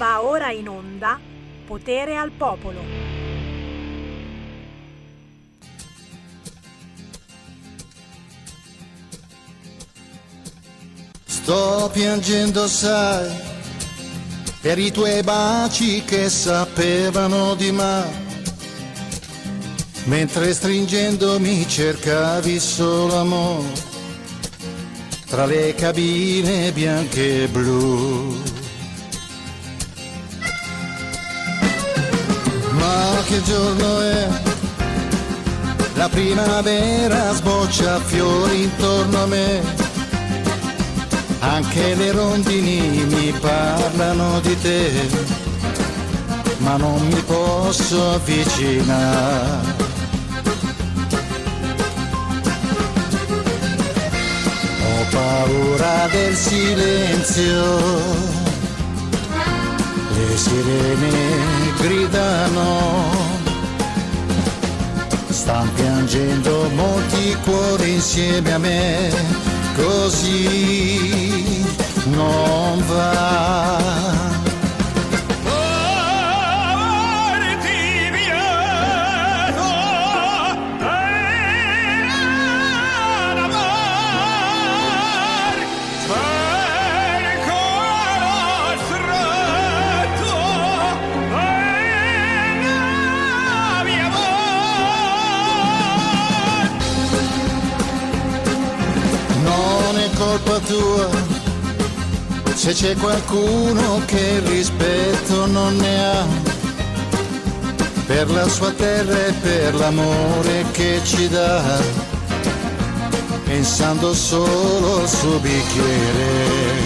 Va ora in onda Potere al Popolo. Sto piangendo, sai, per i tuoi baci che sapevano di me. Mentre stringendomi cercavi solo amore tra le cabine bianche e blu. Ma che giorno è? La primavera sboccia fiori intorno a me. Anche le rondini mi parlano di te, ma non mi posso avvicinare. paura del silenzio. Le sirene gridano, stanno piangendo molti cuori insieme a me, così non va. Colpa tua. Se c'è qualcuno che rispetto non ne ha per la sua terra e per l'amore che ci dà pensando solo al suo bicchiere.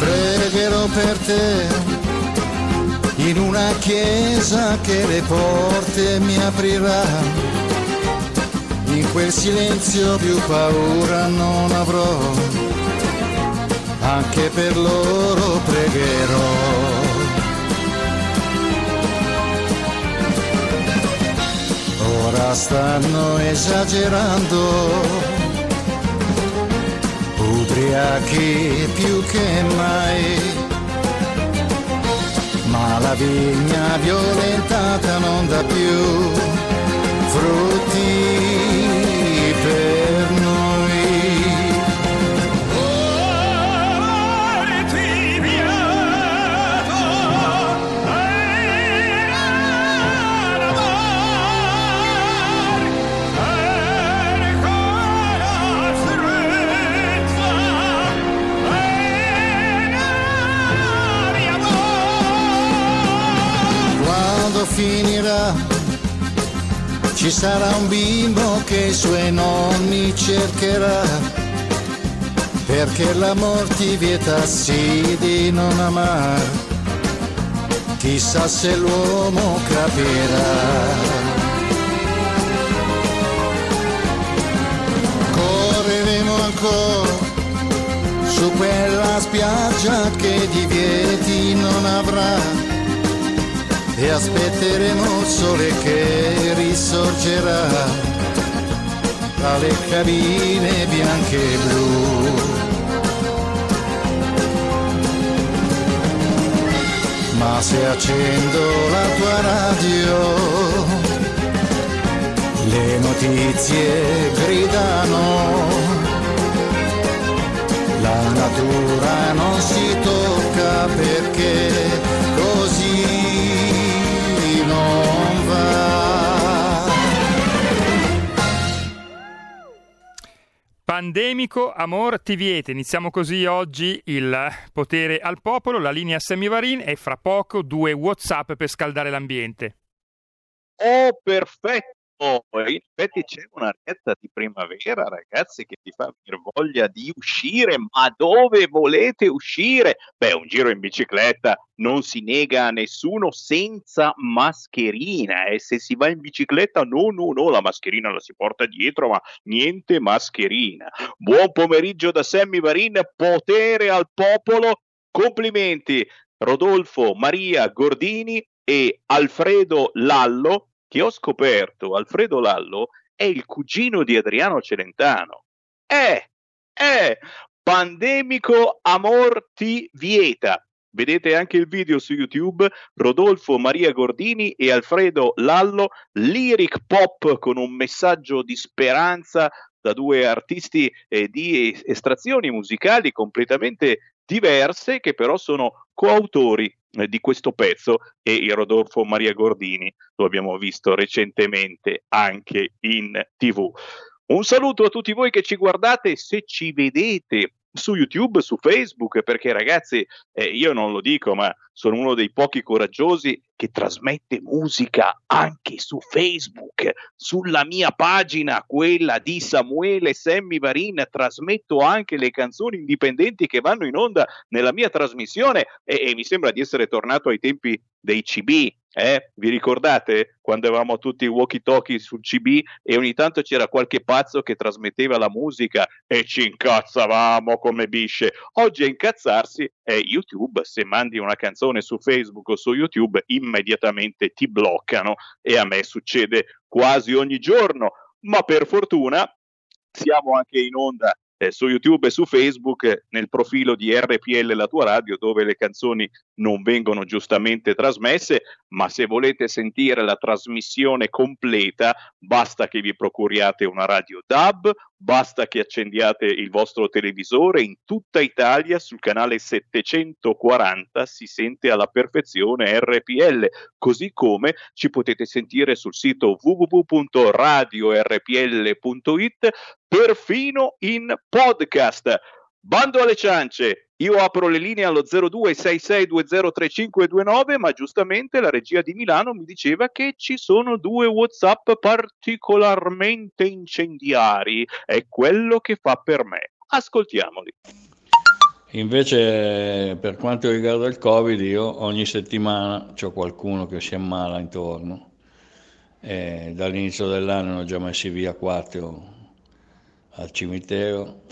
Pregherò per te in una chiesa che le porte mi aprirà in quel silenzio più paura non avrò, anche per loro pregherò. Ora stanno esagerando, ubriachi più che mai, ma la vigna violentata non dà più routine. Ci sarà un bimbo che i suoi nonni cercherà, perché l'amor ti vieta sì di non amare, chissà se l'uomo capirà. Correremo ancora su quella spiaggia che divieti non avrà e aspetteremo il sole che risorgerà tra le cabine bianche e blu. Ma se accendo la tua radio, le notizie gridano, la natura non si tocca perché Pandemico, amor ti viete. Iniziamo così oggi il potere al popolo, la linea Semivarin e fra poco due WhatsApp per scaldare l'ambiente. Oh, perfetto! In effetti c'è una retta di primavera, ragazzi, che ti fa venire voglia di uscire, ma dove volete uscire? Beh, un giro in bicicletta non si nega a nessuno senza mascherina e se si va in bicicletta no, no, no, la mascherina la si porta dietro, ma niente mascherina. Buon pomeriggio da Sammy Varin, potere al popolo, complimenti Rodolfo Maria Gordini e Alfredo Lallo che ho scoperto Alfredo Lallo è il cugino di Adriano Celentano. Eh, eh, Pandemico Amor ti vieta. Vedete anche il video su YouTube, Rodolfo Maria Gordini e Alfredo Lallo, lyric pop con un messaggio di speranza da due artisti eh, di estrazioni musicali completamente diverse che però sono coautori di questo pezzo e il Rodolfo Maria Gordini lo abbiamo visto recentemente anche in tv. Un saluto a tutti voi che ci guardate, se ci vedete su YouTube, su Facebook, perché ragazzi, eh, io non lo dico, ma sono uno dei pochi coraggiosi che trasmette musica anche su Facebook, sulla mia pagina, quella di Samuele Semmi Varin, trasmetto anche le canzoni indipendenti che vanno in onda nella mia trasmissione e, e mi sembra di essere tornato ai tempi dei CB, eh? Vi ricordate quando avevamo tutti i walkie talkie sul CB e ogni tanto c'era qualche pazzo che trasmetteva la musica e ci incazzavamo come bisce? Oggi a incazzarsi è YouTube, se mandi una canzone su Facebook o su YouTube immediatamente ti bloccano e a me succede quasi ogni giorno, ma per fortuna siamo anche in onda eh, su YouTube e su Facebook nel profilo di RPL La tua radio dove le canzoni non vengono giustamente trasmesse, ma se volete sentire la trasmissione completa basta che vi procuriate una radio DAB, basta che accendiate il vostro televisore in tutta Italia sul canale 740 si sente alla perfezione RPL, così come ci potete sentire sul sito www.radiorpl.it perfino in podcast. Bando alle ciance, io apro le linee allo 0266203529, ma giustamente la regia di Milano mi diceva che ci sono due WhatsApp particolarmente incendiari. È quello che fa per me. Ascoltiamoli. Invece, per quanto riguarda il Covid, io ogni settimana ho qualcuno che si ammala intorno. E dall'inizio dell'anno ne ho già messi via quattro al cimitero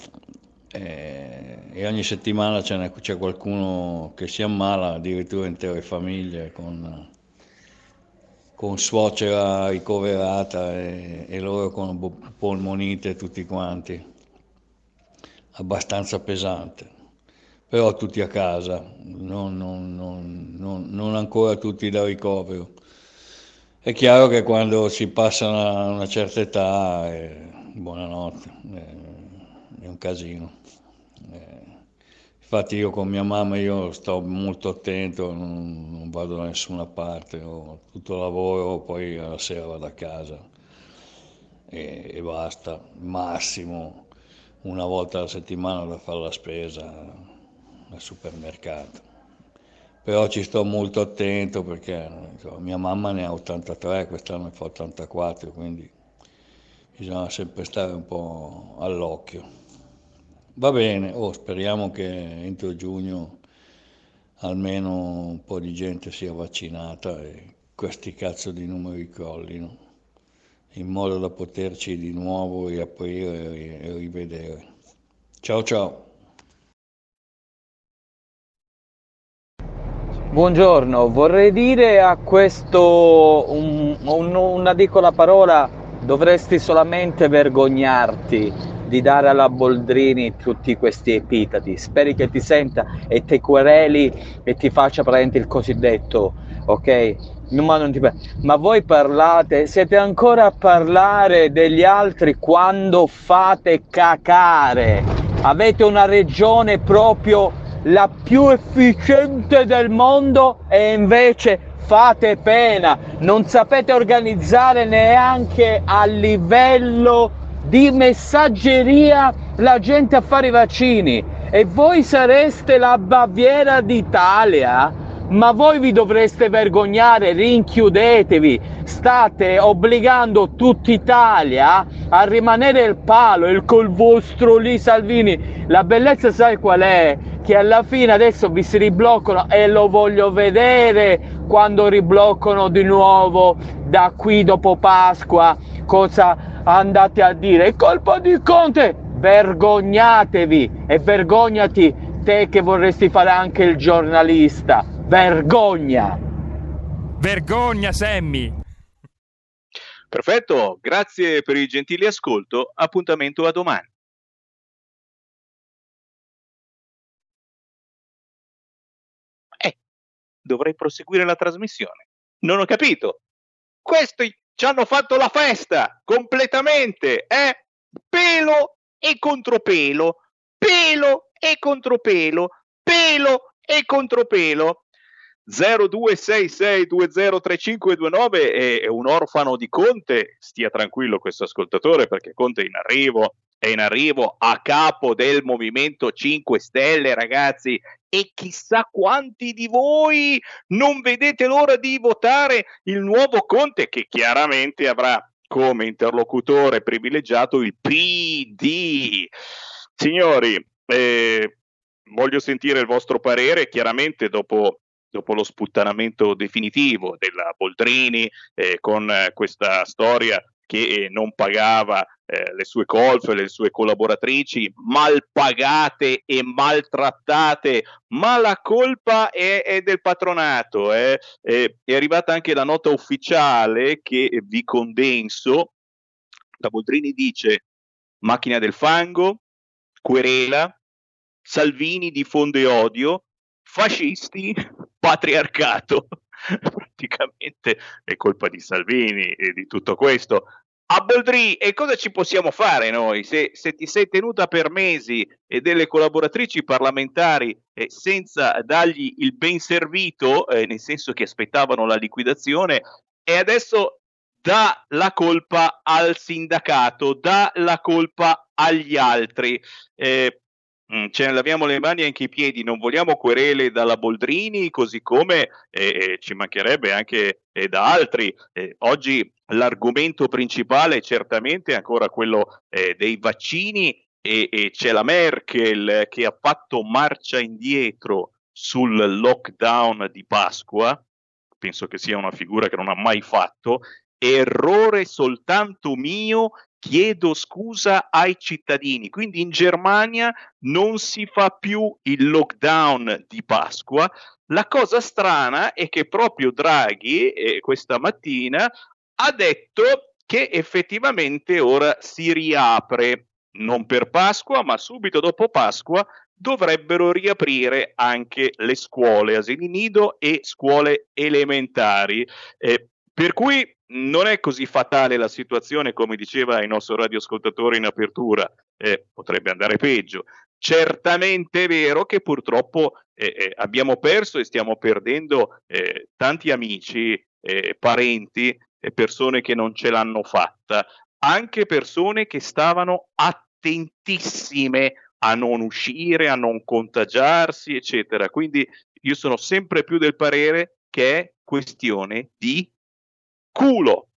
e ogni settimana c'è qualcuno che si ammala, addirittura intere famiglie con, con suocera ricoverata e, e loro con polmonite tutti quanti, abbastanza pesante, però tutti a casa, non, non, non, non ancora tutti da ricovero. È chiaro che quando si passa una, una certa età, eh, buonanotte, eh, è un casino. Eh, infatti io con mia mamma io sto molto attento, non, non vado da nessuna parte, ho tutto lavoro, poi alla sera vado a casa e, e basta, massimo una volta alla settimana da fare la spesa al supermercato. Però ci sto molto attento perché insomma, mia mamma ne ha 83, quest'anno ne fa 84, quindi bisogna sempre stare un po' all'occhio. Va bene, oh, speriamo che entro giugno almeno un po' di gente sia vaccinata e questi cazzo di numeri crollino, in modo da poterci di nuovo riaprire e rivedere. Ciao ciao! Buongiorno, vorrei dire a questo un, un, una piccola parola, dovresti solamente vergognarti di dare alla Boldrini tutti questi epitati. Speri che ti senta e ti quereli e ti faccia praticamente il cosiddetto, ok? Ma, non ti... Ma voi parlate, siete ancora a parlare degli altri quando fate cacare. Avete una regione proprio la più efficiente del mondo e invece fate pena. Non sapete organizzare neanche a livello di messaggeria la gente a fare i vaccini e voi sareste la Baviera d'Italia? Ma voi vi dovreste vergognare, rinchiudetevi, state obbligando tutta Italia a rimanere il palo, il col vostro lì Salvini. La bellezza sai qual è? Che alla fine adesso vi si ribloccano e lo voglio vedere quando ribloccano di nuovo da qui dopo Pasqua cosa andate a dire? È colpa di Conte! Vergognatevi e vergognati te che vorresti fare anche il giornalista. Vergogna! Vergogna, Sammy! Perfetto, grazie per il gentile ascolto, appuntamento a domani. Eh, dovrei proseguire la trasmissione. Non ho capito. Questo è ci hanno fatto la festa completamente, eh? Pelo e contropelo, pelo e contropelo, pelo e contropelo. 0266203529 è un orfano di Conte, stia tranquillo questo ascoltatore perché Conte è in arrivo, è in arrivo a capo del Movimento 5 Stelle ragazzi e chissà quanti di voi non vedete l'ora di votare il nuovo Conte che chiaramente avrà come interlocutore privilegiato il PD. Signori, eh, voglio sentire il vostro parere, chiaramente dopo dopo lo sputtanamento definitivo della Boldrini eh, con eh, questa storia che eh, non pagava eh, le sue colfe, le sue collaboratrici mal pagate e maltrattate, ma la colpa è, è del patronato. Eh. è arrivata anche la nota ufficiale che vi condenso. La Boldrini dice macchina del fango, querela, Salvini diffonde odio, fascisti, patriarcato. Praticamente è colpa di Salvini e di tutto questo. A Boldri, e cosa ci possiamo fare noi? Se, se ti sei tenuta per mesi e delle collaboratrici parlamentari eh, senza dargli il ben servito, eh, nel senso che aspettavano la liquidazione, e adesso dà la colpa al sindacato, dà la colpa agli altri. Eh, ce ne laviamo le mani anche i piedi, non vogliamo querele dalla Boldrini, così come eh, ci mancherebbe anche eh, da altri. Eh, oggi l'argomento principale è certamente ancora quello eh, dei vaccini e, e c'è la Merkel che ha fatto marcia indietro sul lockdown di Pasqua, penso che sia una figura che non ha mai fatto, errore soltanto mio chiedo scusa ai cittadini. Quindi in Germania non si fa più il lockdown di Pasqua. La cosa strana è che proprio Draghi eh, questa mattina ha detto che effettivamente ora si riapre, non per Pasqua, ma subito dopo Pasqua dovrebbero riaprire anche le scuole, asili nido e scuole elementari. Eh, per cui non è così fatale la situazione come diceva il nostro radioascoltatore in apertura, eh, potrebbe andare peggio. Certamente è vero che purtroppo eh, eh, abbiamo perso e stiamo perdendo eh, tanti amici, eh, parenti persone che non ce l'hanno fatta, anche persone che stavano attentissime a non uscire, a non contagiarsi, eccetera. Quindi io sono sempre più del parere che è questione di culo,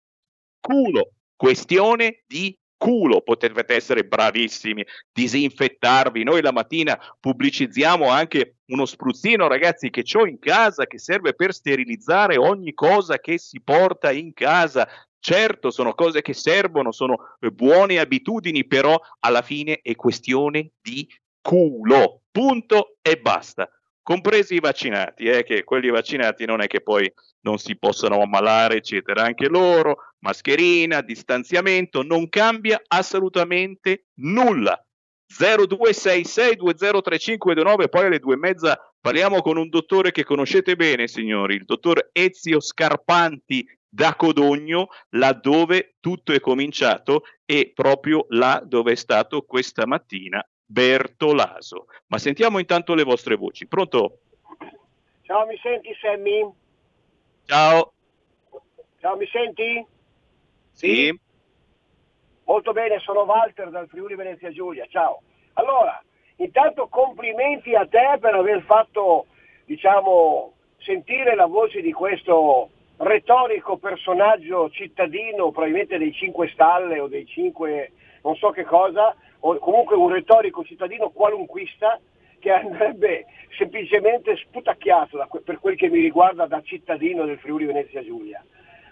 culo, questione di culo, potete essere bravissimi, disinfettarvi. Noi la mattina pubblicizziamo anche uno spruzzino, ragazzi, che ho in casa che serve per sterilizzare ogni cosa che si porta in casa. Certo, sono cose che servono, sono eh, buone abitudini, però alla fine è questione di culo. Punto e basta compresi i vaccinati, eh, che quelli vaccinati non è che poi non si possano ammalare, eccetera, anche loro, mascherina, distanziamento, non cambia assolutamente nulla. 0266203529, poi alle due e mezza parliamo con un dottore che conoscete bene, signori, il dottor Ezio Scarpanti da Codogno, laddove tutto è cominciato e proprio là dove è stato questa mattina Bertolaso. Ma sentiamo intanto le vostre voci. Pronto? Ciao, mi senti Sammy? Ciao. Ciao, mi senti? Sì. Molto bene, sono Walter dal Friuli Venezia Giulia. Ciao. Allora, intanto complimenti a te per aver fatto, diciamo, sentire la voce di questo retorico personaggio cittadino, probabilmente dei 5 Stalle o dei 5 non so che cosa, o comunque un retorico cittadino qualunquista che andrebbe semplicemente sputacchiato da, per quel che mi riguarda da cittadino del Friuli Venezia Giulia.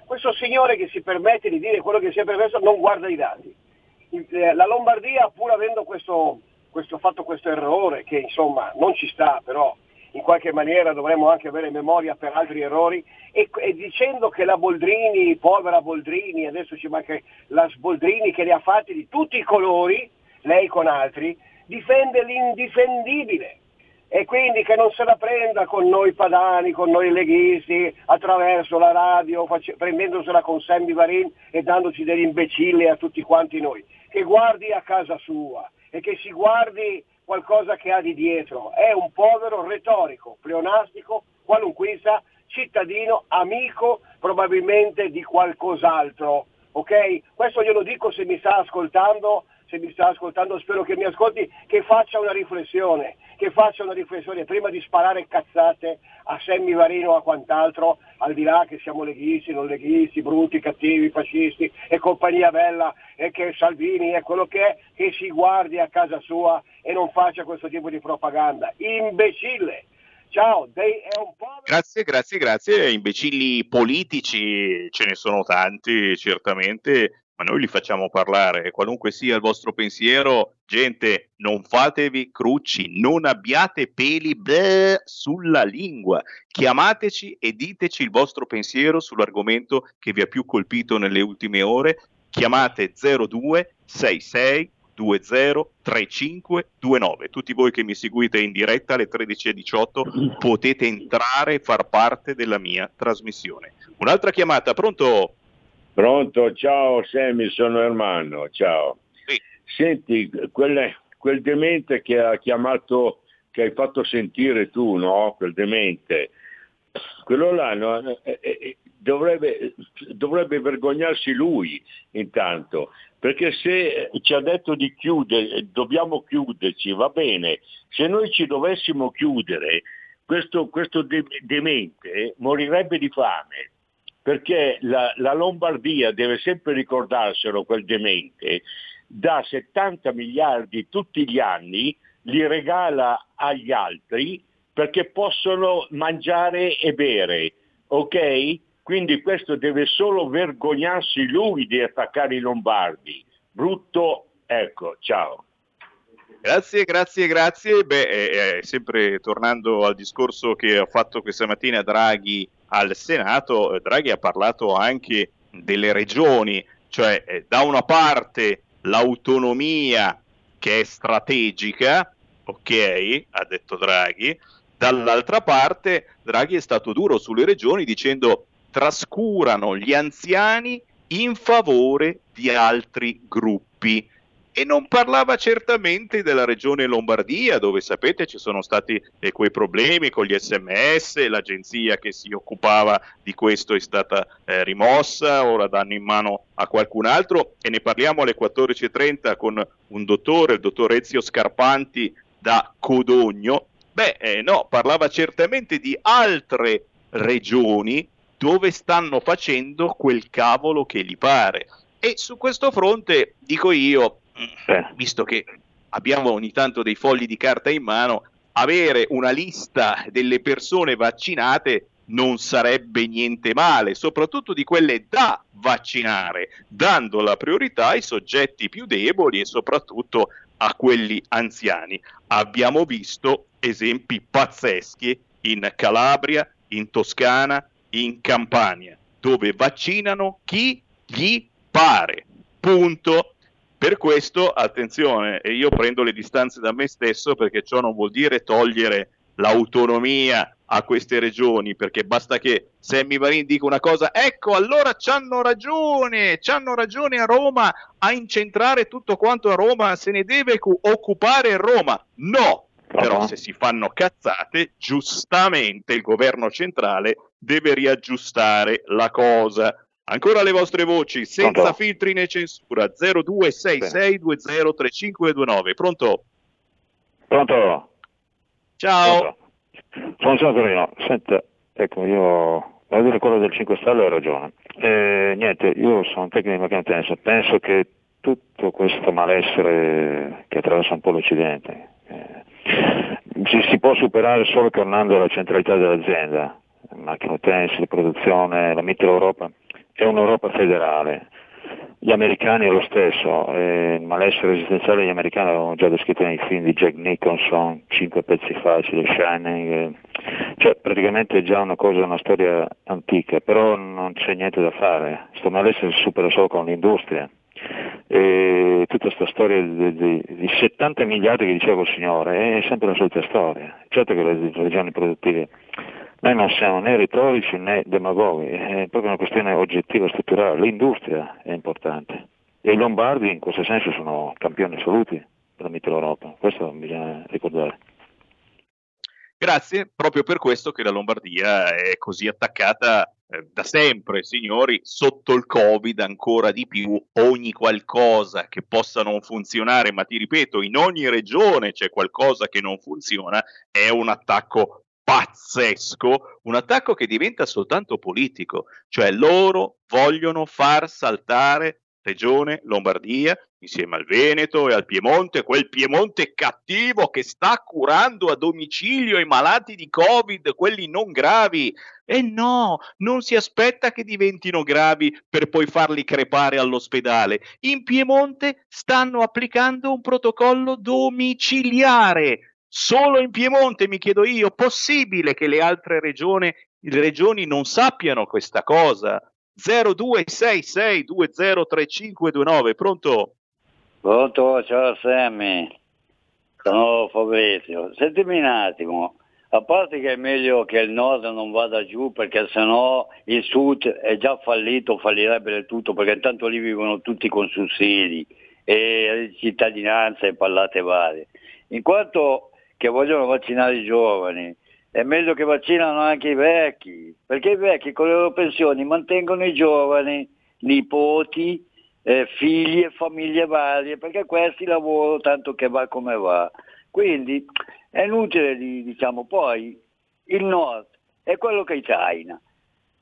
Questo signore che si permette di dire quello che si è permesso non guarda i dati. Eh, la Lombardia, pur avendo questo, questo, fatto questo errore, che insomma non ci sta, però in qualche maniera dovremmo anche avere memoria per altri errori, e, e, dicendo che la Boldrini, povera Boldrini, adesso ci manca la Boldrini che ne ha fatti di tutti i colori, lei con altri, difende l'indifendibile. e quindi che non se la prenda con noi padani, con noi leghisti, attraverso la radio, face- prendendosela con Sammy Varin e dandoci degli imbecilli a tutti quanti noi, che guardi a casa sua e che si guardi qualcosa che ha di dietro. È un povero retorico, pleonastico, qualunquista, cittadino, amico probabilmente di qualcos'altro. Ok? Questo glielo dico se mi sta ascoltando se mi sta ascoltando spero che mi ascolti, che faccia una riflessione, che faccia una riflessione prima di sparare cazzate a Semmi Varino o a quant'altro, al di là che siamo leghisti, non leghisti, brutti, cattivi, fascisti e compagnia bella e che Salvini è quello che è, che si guardi a casa sua e non faccia questo tipo di propaganda. Imbecille! Ciao. Grazie, grazie, grazie. Imbecilli politici ce ne sono tanti, certamente ma noi li facciamo parlare, qualunque sia il vostro pensiero, gente, non fatevi crucci, non abbiate peli bleh, sulla lingua, chiamateci e diteci il vostro pensiero sull'argomento che vi ha più colpito nelle ultime ore, chiamate 0266 203529. Tutti voi che mi seguite in diretta alle 13.18 potete entrare e far parte della mia trasmissione. Un'altra chiamata, pronto? Pronto, ciao Sammy, sono Ermanno, ciao. Sì. Senti, quel, quel demente che ha chiamato, che hai fatto sentire tu, no? Quel demente, quello là no? eh, eh, dovrebbe, dovrebbe vergognarsi lui intanto, perché se ci ha detto di chiudere, dobbiamo chiuderci, va bene, se noi ci dovessimo chiudere, questo, questo demente morirebbe di fame perché la, la Lombardia deve sempre ricordarselo quel demente, da 70 miliardi tutti gli anni, li regala agli altri perché possono mangiare e bere, ok? Quindi questo deve solo vergognarsi lui di attaccare i lombardi. Brutto, ecco, ciao. Grazie, grazie, grazie. Beh, eh, eh, sempre tornando al discorso che ho fatto questa mattina Draghi al Senato, eh, Draghi ha parlato anche delle regioni, cioè eh, da una parte l'autonomia che è strategica, ok, ha detto Draghi, dall'altra parte Draghi è stato duro sulle regioni dicendo trascurano gli anziani in favore di altri gruppi e non parlava certamente della regione Lombardia, dove sapete ci sono stati eh, quei problemi con gli sms, l'agenzia che si occupava di questo è stata eh, rimossa, ora danno in mano a qualcun altro e ne parliamo alle 14.30 con un dottore, il dottor Ezio Scarpanti da Codogno. Beh, eh, no, parlava certamente di altre regioni dove stanno facendo quel cavolo che gli pare. E su questo fronte, dico io. Visto che abbiamo ogni tanto dei fogli di carta in mano, avere una lista delle persone vaccinate non sarebbe niente male, soprattutto di quelle da vaccinare, dando la priorità ai soggetti più deboli e soprattutto a quelli anziani. Abbiamo visto esempi pazzeschi in Calabria, in Toscana, in Campania, dove vaccinano chi gli pare. Punto. Per questo, attenzione, e io prendo le distanze da me stesso perché ciò non vuol dire togliere l'autonomia a queste regioni, perché basta che Sammy Varin dica una cosa, ecco allora c'hanno ragione, c'hanno ragione a Roma a incentrare tutto quanto a Roma, se ne deve occupare Roma. No, però se si fanno cazzate, giustamente il governo centrale deve riaggiustare la cosa. Ancora le vostre voci, senza Pronto? filtri né censura, 0266203529. Pronto? Pronto? Ciao. Pronto. Sono Torino. Senta, ecco, io voglio dire quello del 5 Stelle hai ragione. Eh, niente, io sono un tecnico di macchina tennis, penso che tutto questo malessere che attraversa un po' l'Occidente eh, si, si può superare solo tornando alla centralità dell'azienda, macchina di produzione, la Mitteleuropa è un'Europa federale. Gli americani è lo stesso, eh, il malessere esistenziale degli americani l'avevamo già descritto nei film di Jack Nicholson, Cinque pezzi facili, Shining, eh. cioè praticamente è già una cosa, una storia antica, però non c'è niente da fare, questo malessere si supera solo con l'industria. E tutta questa storia di, di, di, 70 miliardi che diceva il Signore è sempre la solita storia. Certo che le regioni produttive, noi non siamo né retorici né demagoghi, è proprio una questione oggettiva, strutturale. L'industria è importante e i Lombardi in questo senso sono campioni assoluti della Mitteleuropa, questo bisogna ricordare. Grazie, proprio per questo che la Lombardia è così attaccata eh, da sempre, signori, sotto il Covid ancora di più, ogni qualcosa che possa non funzionare, ma ti ripeto, in ogni regione c'è qualcosa che non funziona, è un attacco pazzesco, un attacco che diventa soltanto politico, cioè loro vogliono far saltare Regione Lombardia insieme al Veneto e al Piemonte, quel Piemonte cattivo che sta curando a domicilio i malati di Covid, quelli non gravi. E no, non si aspetta che diventino gravi per poi farli crepare all'ospedale. In Piemonte stanno applicando un protocollo domiciliare. Solo in Piemonte, mi chiedo io, possibile che le altre regioni, le regioni non sappiano questa cosa? 0266203529, pronto? Pronto, ciao Sammy, sono Fabrizio. Sentimi un attimo, a parte che è meglio che il nord non vada giù perché sennò il sud è già fallito, fallirebbe del tutto perché intanto lì vivono tutti con sussidi e cittadinanza e pallate varie. In quanto che vogliono vaccinare i giovani, è meglio che vaccinano anche i vecchi, perché i vecchi con le loro pensioni mantengono i giovani, nipoti, eh, figli e famiglie varie, perché questi lavorano tanto che va come va. Quindi è inutile, diciamo, poi il nord è quello che è China.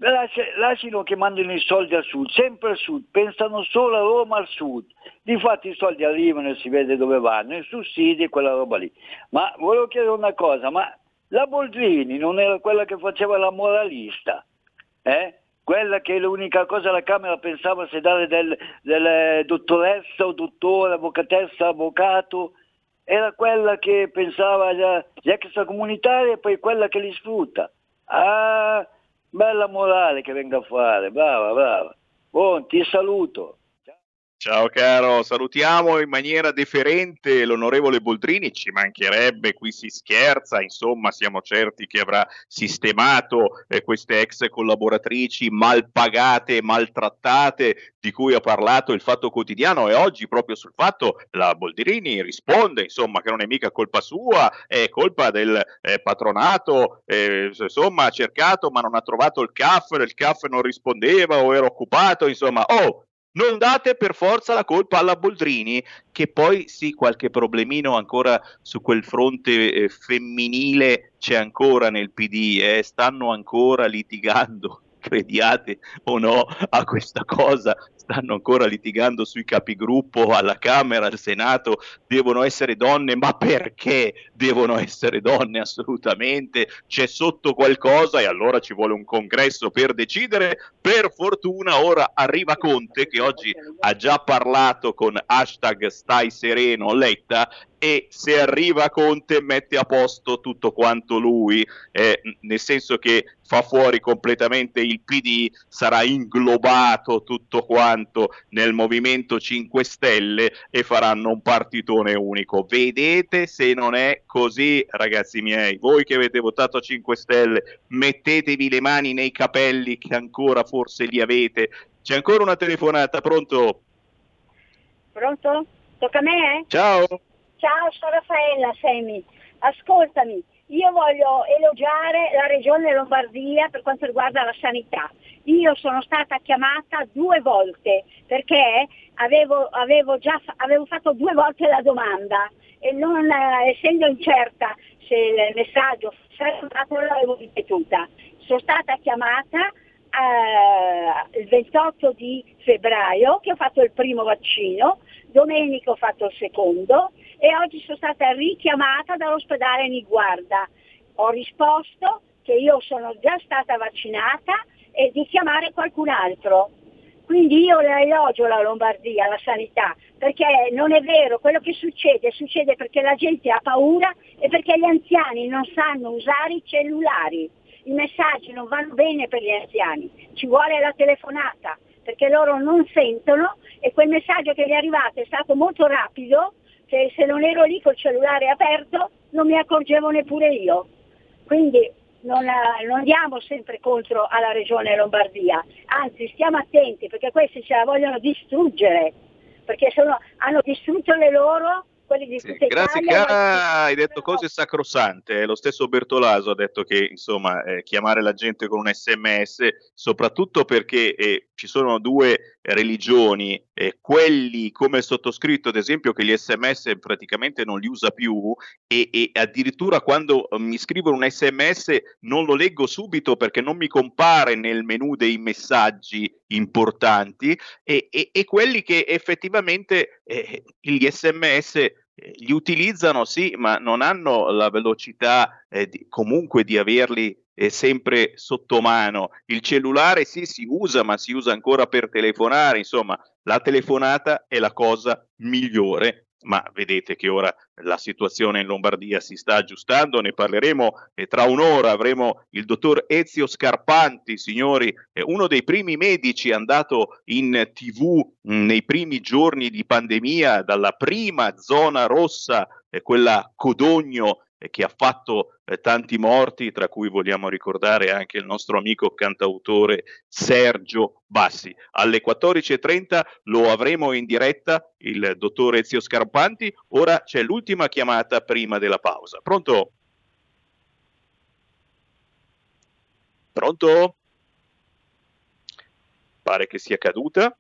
Lasciano che mandino i soldi al sud, sempre al sud, pensano solo a Roma al sud. Difatti i soldi arrivano e si vede dove vanno, i sussidi e quella roba lì. Ma volevo chiedere una cosa, ma la Boldrini non era quella che faceva la moralista, eh? quella che l'unica cosa la Camera pensava se dare del, del dottoressa o dottore, avvocatessa, avvocato, era quella che pensava agli extracomunitari e poi quella che li sfrutta. Ah, bella morale che venga a fare, brava, brava. Buon, ti saluto. Ciao caro, salutiamo in maniera deferente l'onorevole Boldrini, ci mancherebbe, qui si scherza, insomma siamo certi che avrà sistemato eh, queste ex collaboratrici mal pagate maltrattate di cui ha parlato il Fatto Quotidiano e oggi proprio sul fatto la Boldrini risponde insomma che non è mica colpa sua, è colpa del eh, patronato, eh, insomma ha cercato ma non ha trovato il CAF, il CAF non rispondeva o era occupato, insomma, oh non date per forza la colpa alla Boldrini, che poi sì, qualche problemino ancora su quel fronte eh, femminile c'è ancora nel PD, eh, stanno ancora litigando crediate o no a questa cosa, stanno ancora litigando sui capigruppo alla Camera, al Senato, devono essere donne, ma perché devono essere donne assolutamente? C'è sotto qualcosa e allora ci vuole un congresso per decidere. Per fortuna ora arriva Conte che oggi ha già parlato con hashtag stai sereno Letta e se arriva Conte mette a posto tutto quanto lui, eh, nel senso che fa fuori completamente il PD, sarà inglobato tutto quanto nel Movimento 5 Stelle e faranno un partitone unico. Vedete se non è così, ragazzi miei, voi che avete votato 5 Stelle, mettetevi le mani nei capelli che ancora forse li avete. C'è ancora una telefonata, pronto? Pronto? Tocca a me? Eh? Ciao. Ciao, sono Raffaella Semi. Ascoltami, io voglio elogiare la regione Lombardia per quanto riguarda la sanità. Io sono stata chiamata due volte perché avevo, avevo, già, avevo fatto due volte la domanda e non eh, essendo incerta se il messaggio sarebbe stato l'avevo ripetuta. Sono stata chiamata eh, il 28 di febbraio che ho fatto il primo vaccino, domenica ho fatto il secondo e oggi sono stata richiamata dall'ospedale Niguarda. Ho risposto che io sono già stata vaccinata e di chiamare qualcun altro. Quindi io la elogio la Lombardia, la sanità, perché non è vero, quello che succede succede perché la gente ha paura e perché gli anziani non sanno usare i cellulari. I messaggi non vanno bene per gli anziani, ci vuole la telefonata, perché loro non sentono e quel messaggio che gli è arrivato è stato molto rapido, che se non ero lì col cellulare aperto non mi accorgevo neppure io. Quindi non, eh, non andiamo sempre contro alla regione Lombardia, anzi stiamo attenti perché questi ce la vogliono distruggere, perché sono, hanno distrutto le loro quelli di Sì, grazie Italia, cara, hai detto cose sacrosante. Lo stesso Bertolaso ha detto che insomma eh, chiamare la gente con un sms, soprattutto perché eh, ci sono due religioni, eh, quelli come sottoscritto, ad esempio, che gli sms praticamente non li usa più e, e addirittura quando eh, mi scrivono un sms non lo leggo subito perché non mi compare nel menu dei messaggi importanti e, e- e quelli che effettivamente eh, gli sms li utilizzano sì, ma non hanno la velocità eh, di- comunque di averli eh, sempre sotto mano. Il cellulare sì si usa, ma si usa ancora per telefonare, insomma, la telefonata è la cosa migliore. Ma vedete che ora la situazione in Lombardia si sta aggiustando, ne parleremo e tra un'ora avremo il dottor Ezio Scarpanti, signori, eh, uno dei primi medici andato in tv mh, nei primi giorni di pandemia dalla prima zona rossa, eh, quella Codogno che ha fatto eh, tanti morti, tra cui vogliamo ricordare anche il nostro amico cantautore Sergio Bassi. Alle 14.30 lo avremo in diretta il dottor Ezio Scarpanti. Ora c'è l'ultima chiamata prima della pausa. Pronto? Pronto? Pare che sia caduta.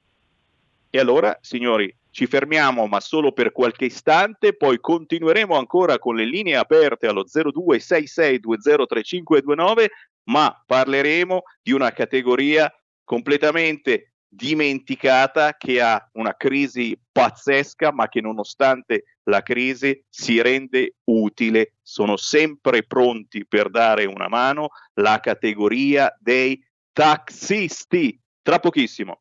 E allora, signori, ci fermiamo, ma solo per qualche istante, poi continueremo ancora con le linee aperte allo 0266203529, ma parleremo di una categoria completamente dimenticata che ha una crisi pazzesca, ma che nonostante la crisi si rende utile, sono sempre pronti per dare una mano, la categoria dei taxisti. Tra pochissimo.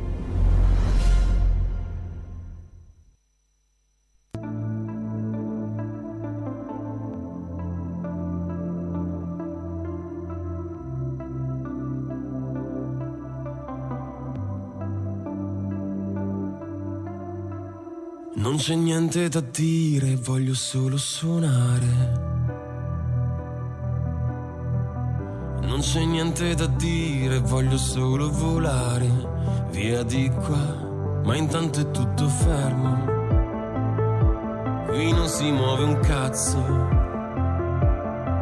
C'è niente da dire, voglio solo suonare. Non c'è niente da dire, voglio solo volare via di qua, ma intanto è tutto fermo. Qui non si muove un cazzo,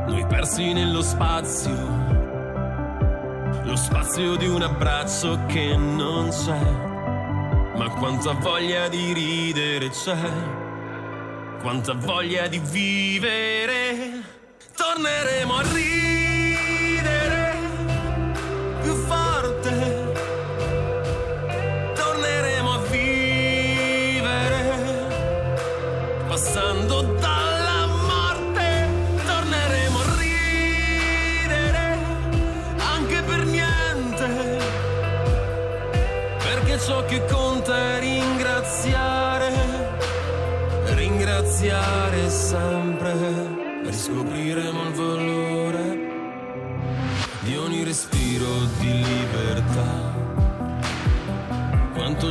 noi persi nello spazio, lo spazio di un abbraccio che non c'è. Ma quanta voglia di ridere c'è, quanta voglia di vivere. Torneremo a ridere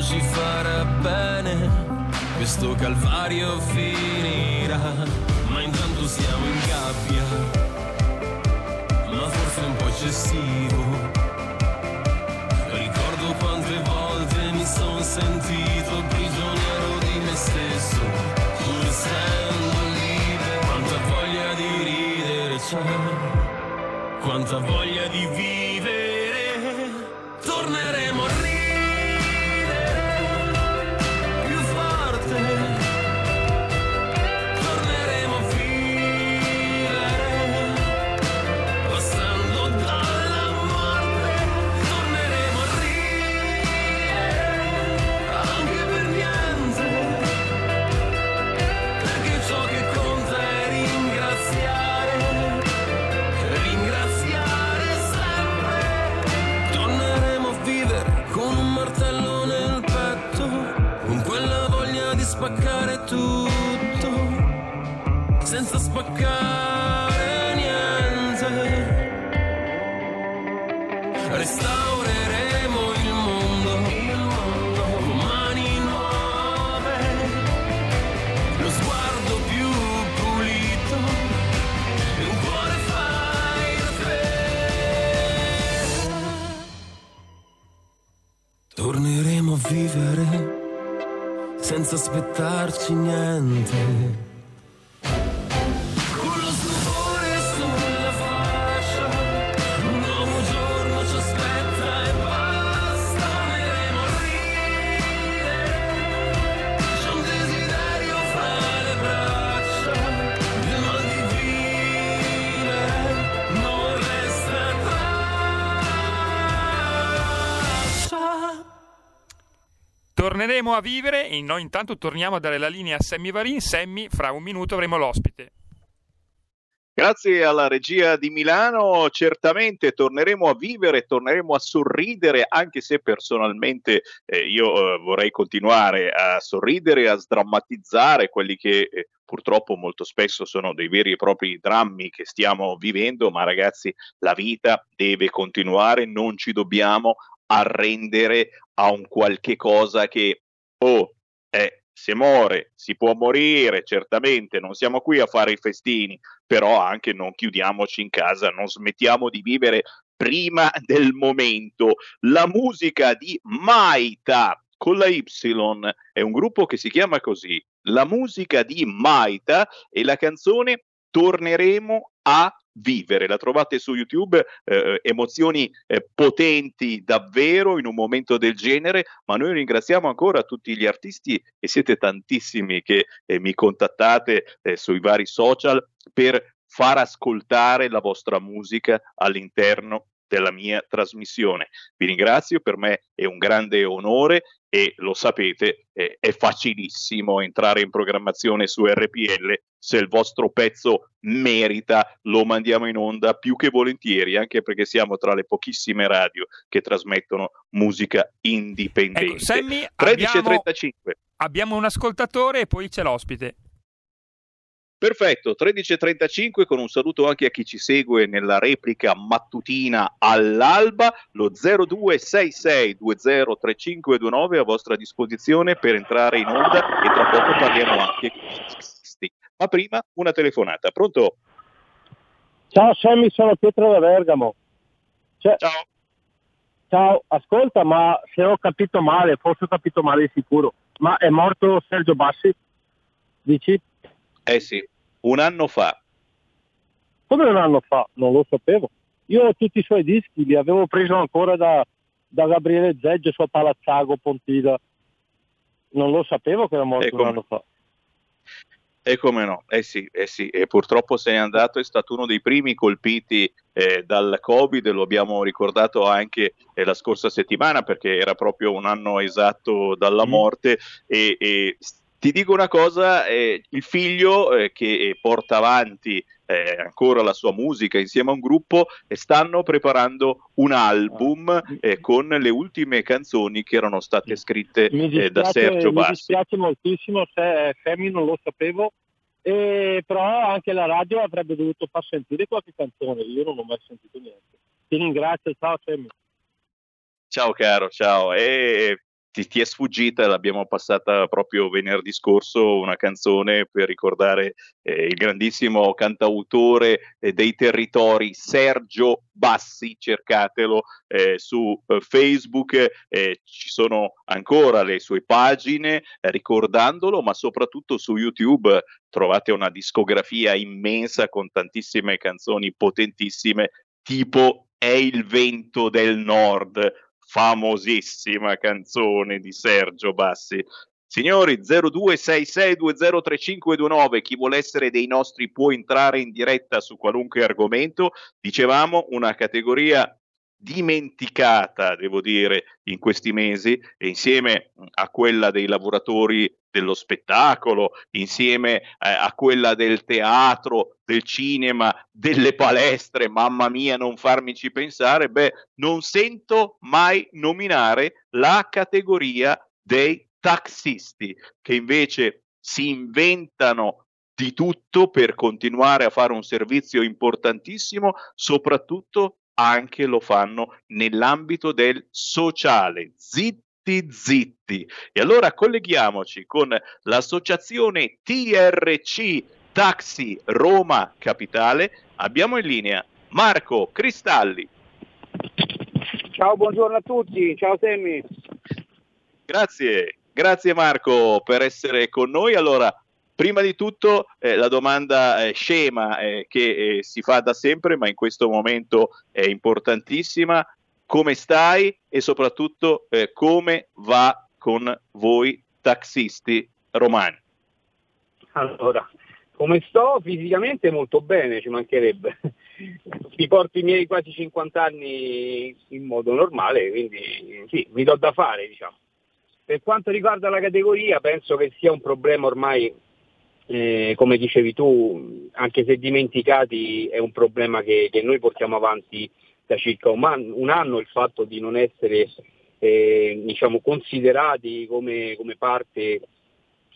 ci farà bene questo calvario finirà, ma intanto siamo in gabbia, ma forse un po' eccessivo. Ricordo quante volte mi son sentito prigioniero di me stesso, pur essendo libero. Quanta voglia di ridere c'è, quanta voglia di vivere. Torneremo a vivere e noi intanto torniamo a dare la linea a Sammy Varin. Sammy, fra un minuto avremo l'ospite. Grazie alla regia di Milano, certamente torneremo a vivere, torneremo a sorridere, anche se personalmente eh, io eh, vorrei continuare a sorridere, a sdrammatizzare quelli che eh, purtroppo molto spesso sono dei veri e propri drammi che stiamo vivendo, ma ragazzi la vita deve continuare, non ci dobbiamo arrendere a un qualche cosa che, oh, eh, se muore, si può morire, certamente, non siamo qui a fare i festini, però anche non chiudiamoci in casa, non smettiamo di vivere prima del momento. La musica di Maita con la Y è un gruppo che si chiama così, la musica di Maita e la canzone Torneremo a vivere. La trovate su YouTube, eh, emozioni eh, potenti davvero in un momento del genere, ma noi ringraziamo ancora tutti gli artisti e siete tantissimi che eh, mi contattate eh, sui vari social per far ascoltare la vostra musica all'interno della mia trasmissione. Vi ringrazio, per me è un grande onore e lo sapete, eh, è facilissimo entrare in programmazione su RPL. Se il vostro pezzo merita, lo mandiamo in onda più che volentieri, anche perché siamo tra le pochissime radio che trasmettono musica indipendente. Ecco, Sammy, 13.35. Abbiamo un ascoltatore e poi c'è l'ospite. Perfetto, 13.35 con un saluto anche a chi ci segue nella replica mattutina all'alba, lo 0266203529 a vostra disposizione per entrare in onda e tra poco parliamo anche con i musicisti. Ma prima una telefonata, pronto? Ciao Sammy, sono Pietro da Bergamo. Cioè, Ciao. Ciao, ascolta, ma se ho capito male, forse ho capito male di sicuro, ma è morto Sergio Bassi? Dici? Eh sì, un anno fa. Come un anno fa? Non lo sapevo. Io ho tutti i suoi dischi, li avevo preso ancora da, da Gabriele Zeggio su Palazzago, Pontida. Non lo sapevo che era morto E come- un anno fa. E come no, eh sì, eh sì, e purtroppo se n'è andato, è stato uno dei primi colpiti eh, dal Covid, lo abbiamo ricordato anche eh, la scorsa settimana perché era proprio un anno esatto dalla morte e, e s- ti dico una cosa, eh, il figlio eh, che eh, porta avanti eh, ancora la sua musica insieme a un gruppo e stanno preparando un album eh, con le ultime canzoni che erano state scritte Mi eh, da dispiace, Sergio mi Bassi. dispiace moltissimo se Femi non lo sapevo, però anche la radio avrebbe dovuto far sentire qualche canzone, io non ho mai sentito niente. Ti ringrazio, ciao Femi. Ciao caro, ciao. E ti, ti è sfuggita, l'abbiamo passata proprio venerdì scorso, una canzone per ricordare eh, il grandissimo cantautore eh, dei territori Sergio Bassi, cercatelo eh, su eh, Facebook, eh, ci sono ancora le sue pagine eh, ricordandolo, ma soprattutto su YouTube trovate una discografia immensa con tantissime canzoni potentissime, tipo È il vento del nord, famosissima canzone di Sergio Bassi. Signori 0266203529, chi vuole essere dei nostri può entrare in diretta su qualunque argomento. Dicevamo una categoria dimenticata, devo dire, in questi mesi, e insieme a quella dei lavoratori dello spettacolo, insieme eh, a quella del teatro, del cinema, delle palestre, mamma mia, non farmici pensare, beh, non sento mai nominare la categoria dei taxisti, che invece si inventano di tutto per continuare a fare un servizio importantissimo, soprattutto anche lo fanno nell'ambito del sociale. Zitti, zitti. E allora colleghiamoci con l'associazione TRC Taxi Roma Capitale. Abbiamo in linea Marco Cristalli. Ciao, buongiorno a tutti, ciao Semmi. Grazie, grazie Marco per essere con noi. Allora, prima di tutto eh, la domanda eh, scema eh, che eh, si fa da sempre, ma in questo momento è importantissima. Come stai e soprattutto eh, come va con voi taxisti romani? Allora, come sto? Fisicamente molto bene, ci mancherebbe. Mi porto i miei quasi 50 anni in modo normale, quindi sì, mi do da fare, diciamo. Per quanto riguarda la categoria, penso che sia un problema ormai, eh, come dicevi tu, anche se dimenticati, è un problema che, che noi portiamo avanti da circa un, man- un anno, il fatto di non essere eh, diciamo, considerati come, come parte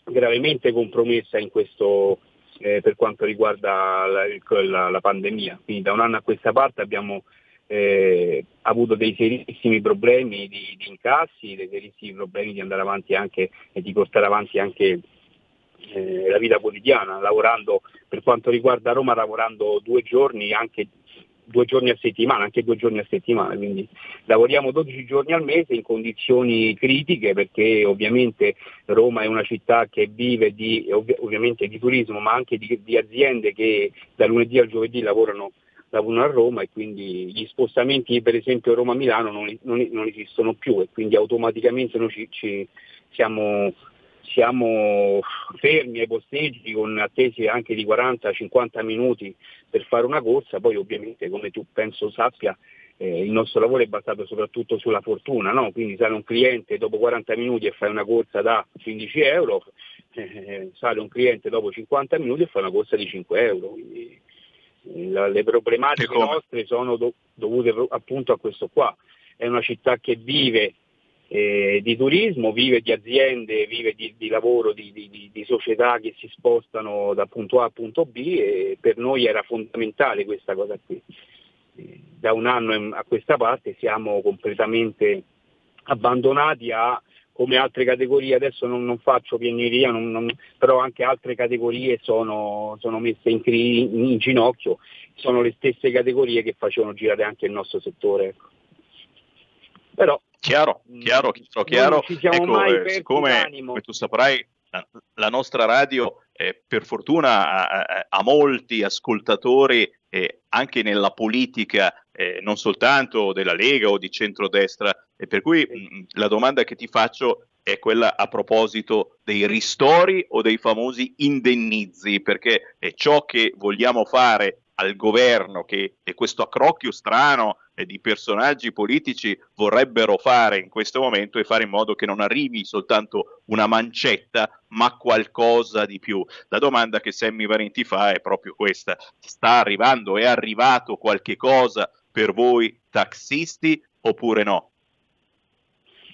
gravemente compromessa in questo, eh, per quanto riguarda la, la- la pandemia. Quindi da un anno a questa parte abbiamo eh, avuto dei serissimi problemi di, di incassi, dei serissimi problemi di andare avanti anche e di portare avanti anche eh, la vita quotidiana, lavorando per quanto riguarda Roma, lavorando due giorni, anche due giorni a settimana, anche due giorni a settimana, quindi lavoriamo 12 giorni al mese in condizioni critiche perché ovviamente Roma è una città che vive di, ovvi- ovviamente di turismo ma anche di, di aziende che da lunedì al giovedì lavorano, lavorano a Roma e quindi gli spostamenti per esempio Roma-Milano non, non- non esistono più e quindi automaticamente noi ci, ci siamo siamo fermi ai posteggi con attese anche di 40-50 minuti per fare una corsa, poi ovviamente come tu penso sappia eh, il nostro lavoro è basato soprattutto sulla fortuna, no? quindi sale un cliente dopo 40 minuti e fai una corsa da 15 euro, eh, sale un cliente dopo 50 minuti e fa una corsa di 5 euro. Quindi, eh, la- le problematiche nostre sono do- dovute appunto a questo qua. È una città che vive eh, di turismo, vive di aziende, vive di, di lavoro, di, di- di- società che si spostano da punto A a punto B e per noi era fondamentale questa cosa qui. Eh, Da un anno in- a questa parte siamo completamente abbandonati a come altre categorie, adesso non, non faccio non- però anche altre categorie sono, sono messe in, cri- in ginocchio, sono le stesse categorie che facevano girare anche il nostro settore. ecco. Però Chiaro, chiaro, chiaro, chiaro. siamo Ecco, eh, siccome, come tu saprai, la, la nostra radio, eh, per fortuna, ha, molti ascoltatori eh, anche nella politica, eh, non soltanto della Lega o di centrodestra, e per cui mh, la domanda che ti faccio è quella a proposito dei ristori o dei famosi indennizi, perché è ciò che vogliamo fare al governo che è questo accrocchio strano di personaggi politici vorrebbero fare in questo momento e fare in modo che non arrivi soltanto una mancetta, ma qualcosa di più. La domanda che Sammy Valenti fa è proprio questa: sta arrivando, è arrivato qualche cosa per voi taxisti oppure no?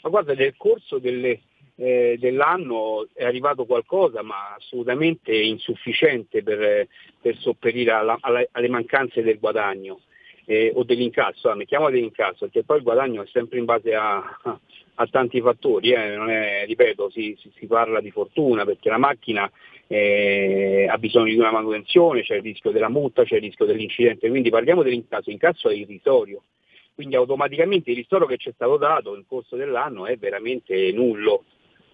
Ma guarda, nel corso delle, eh, dell'anno è arrivato qualcosa, ma assolutamente insufficiente per, per sopperire alla, alla, alle mancanze del guadagno eh, o dell'incasso, ah, mettiamo dell'incasso, perché poi il guadagno è sempre in base a, a, tanti fattori, eh, è, ripeto, si, si, si, parla di fortuna perché la macchina eh, ha bisogno di una manutenzione, c'è il rischio della multa, c'è il rischio dell'incidente, quindi parliamo dell'incasso, l'incasso è irrisorio, quindi automaticamente il ristoro che ci è stato dato nel corso dell'anno è veramente nullo.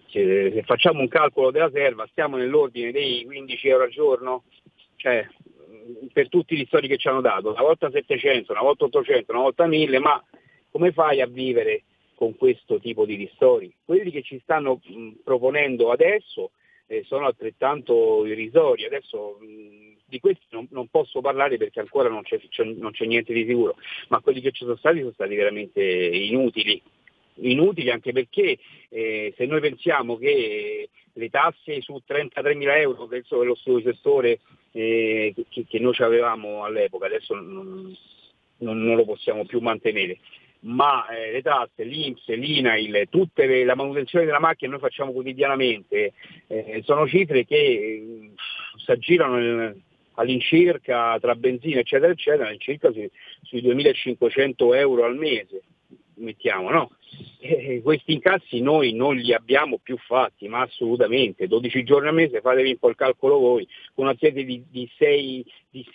Se, facciamo un calcolo della serva stiamo nell'ordine dei 15 euro al giorno, cioè per tutti i ristori che ci hanno dato, una volta 700, una volta 800, una volta 1000, ma come fai a vivere con questo tipo di ristori? Quelli che ci stanno mh, proponendo adesso eh, sono altrettanto irrisori, adesso mh, di questi non, non, posso parlare perché ancora non c'è, c'è, non c'è niente di sicuro, ma quelli che ci sono stati sono stati veramente inutili, inutili anche perché eh, se noi pensiamo che le tasse su 33 mila euro che è lo studio settore eh, che, che, noi avevamo all'epoca, adesso non, non, non lo possiamo più mantenere. Ma eh, le tasse, l'Inps, l'INAIL, tutte le, la manutenzione della macchina noi facciamo quotidianamente, eh, sono cifre che eh, si aggirano all'incirca tra benzina eccetera eccetera, all'incirca sui, sui 2500 euro al mese mettiamo, no? Eh, questi incassi noi non li abbiamo più fatti, ma assolutamente, 12 giorni al mese, fatevi un po' il calcolo voi, con una sede di, di 6, di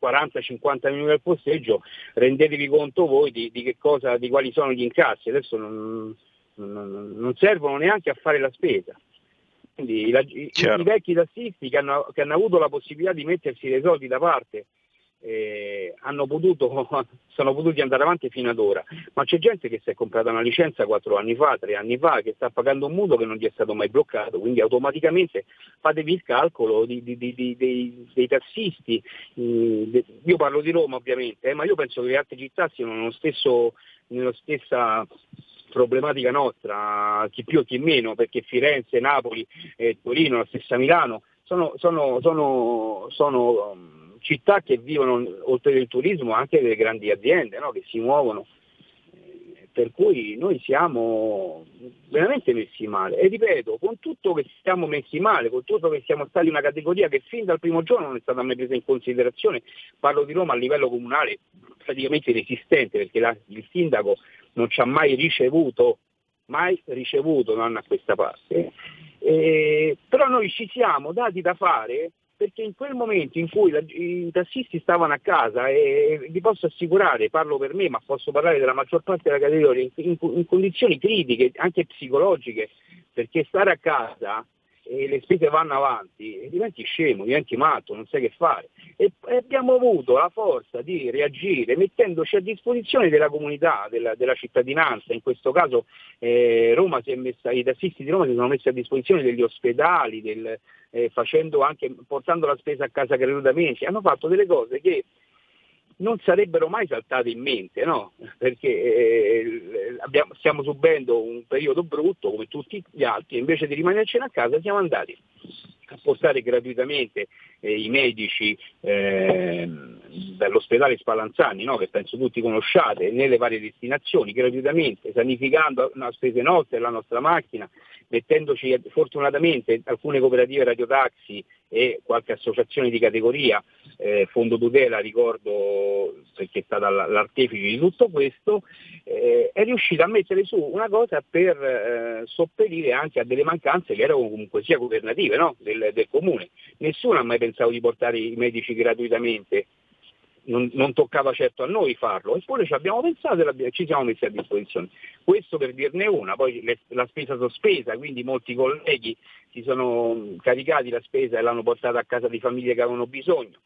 40-50 minuti al posteggio, rendetevi conto voi di, di, che cosa, di quali sono gli incassi, adesso non, non, non servono neanche a fare la spesa. Quindi la, i, i, vecchi tassisti che hanno, che hanno avuto la possibilità di mettersi dei soldi da parte eh, hanno potuto, sono potuti andare avanti fino ad ora, ma c'è gente che si è comprata una licenza quattro anni fa, tre anni fa, che sta pagando un mutuo che non gli è stato mai bloccato, quindi automaticamente fatevi il calcolo di, di, di, dei, dei, tassisti, eh, io parlo di Roma ovviamente, eh, ma io penso che le altre città siano nello stesso, nella stessa problematica nostra, chi più e chi meno, perché Firenze, Napoli, eh, Torino, la stessa Milano, sono, sono, sono, sono città che vivono oltre il turismo anche delle grandi aziende no? che si muovono. Per cui noi siamo veramente messi male e ripeto, con tutto che siamo messi male, con tutto che siamo stati una categoria che fin dal primo giorno non è stata mai presa in considerazione, parlo di Roma a livello comunale praticamente inesistente perché la, il sindaco non ci ha mai ricevuto, mai ricevuto non a questa parte. Eh, però noi ci siamo dati da fare perché in quel momento in cui la, i tassisti stavano a casa e vi posso assicurare, parlo per me, ma posso parlare della maggior parte della categoria, in, in, in condizioni critiche, anche psicologiche, perché stare a casa e le spese vanno avanti diventi scemo, diventi matto, non sai che fare. E, e abbiamo avuto la forza di reagire mettendoci a disposizione della comunità, della, della cittadinanza, in questo caso eh, Roma si è messa, i tassisti di Roma si sono messi a disposizione degli ospedali, del, eh, anche, portando la spesa a casa gratuitamente, hanno fatto delle cose che non sarebbero mai saltate in mente, no? perché eh, abbiamo, stiamo subendo un periodo brutto come tutti gli altri, invece di rimanercene a casa siamo andati a portare gratuitamente eh, i medici eh, dall'ospedale Spallanzani, no? che penso tutti conosciate, nelle varie destinazioni, gratuitamente, sanificando a spese nostre la nostra macchina, mettendoci fortunatamente alcune cooperative radiotaxi e qualche associazione di categoria, eh, Fondo Tutela ricordo perché è stata l'artefice di tutto questo, eh, è riuscita a mettere su una cosa per eh, sopperire anche a delle mancanze che erano comunque sia governative no? del, del comune. Nessuno ha mai pensato di portare i medici gratuitamente non, non, toccava certo a noi farlo, eppure ci abbiamo pensato e ci siamo messi a disposizione. Questo per dirne una, poi le, la spesa sospesa, quindi molti colleghi si sono caricati la spesa e l'hanno portata a casa di famiglie che avevano bisogno.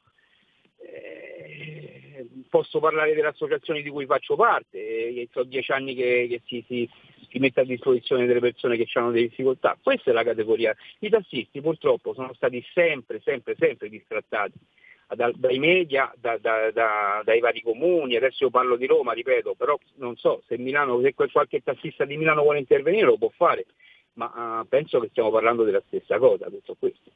Eh, posso parlare delle associazioni di cui faccio parte, eh, sono dieci anni che, che si, si, si mette a disposizione delle persone che hanno delle difficoltà. Questa è la categoria. I tassisti purtroppo sono stati sempre, sempre, sempre distrattati da- dai media, da- da- da- dai vari comuni, adesso io parlo di Roma, ripeto, però non so se Milano, se qualche tassista di Milano vuole intervenire lo può fare, ma eh, penso che stiamo parlando della stessa cosa, tutto questo.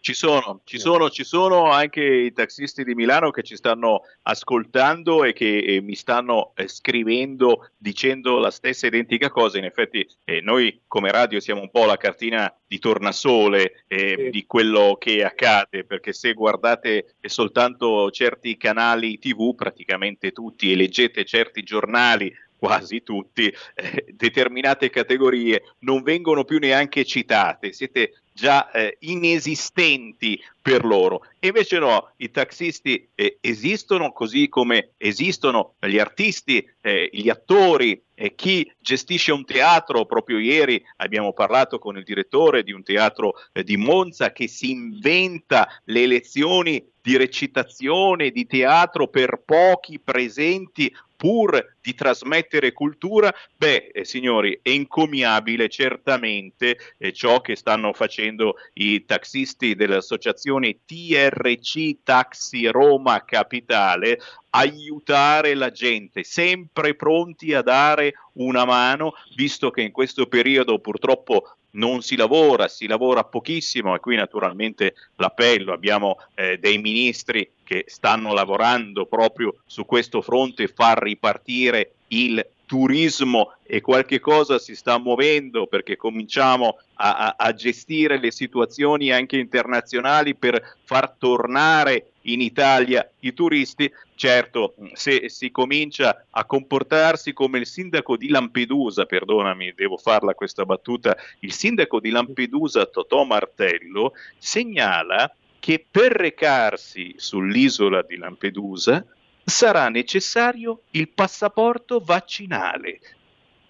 Ci sono, ci sono, ci sono anche i taxisti di Milano che ci stanno ascoltando e che eh, mi stanno eh, scrivendo dicendo la stessa identica cosa. In effetti eh, noi come radio siamo un po' la cartina di tornasole eh, di quello che accade, perché se guardate soltanto certi canali TV, praticamente tutti, e leggete certi giornali, quasi tutti, eh, determinate categorie non vengono più neanche citate, siete già eh, inesistenti per loro. Invece no, i taxisti eh, esistono così come esistono gli artisti, eh, gli attori, chi gestisce un teatro. Proprio ieri abbiamo parlato con il direttore di un teatro eh, di Monza che si inventa le lezioni di recitazione, di teatro per pochi presenti pur di trasmettere cultura, beh, eh, signori, è encomiabile certamente eh, ciò che stanno facendo i taxisti dell'associazione TRC Taxi Roma Capitale, aiutare la gente, sempre pronti a dare una mano, visto che in questo periodo purtroppo non si lavora, si lavora pochissimo e qui naturalmente l'appello, abbiamo eh, dei ministri che stanno lavorando proprio su questo fronte, far ripartire il turismo e qualche cosa si sta muovendo perché cominciamo a, a, a gestire le situazioni anche internazionali per far tornare in Italia i turisti, certo se si comincia a comportarsi come il sindaco di Lampedusa, perdonami, devo farla questa battuta, il sindaco di Lampedusa Totò Martello segnala che per recarsi sull'isola di Lampedusa sarà necessario il passaporto vaccinale.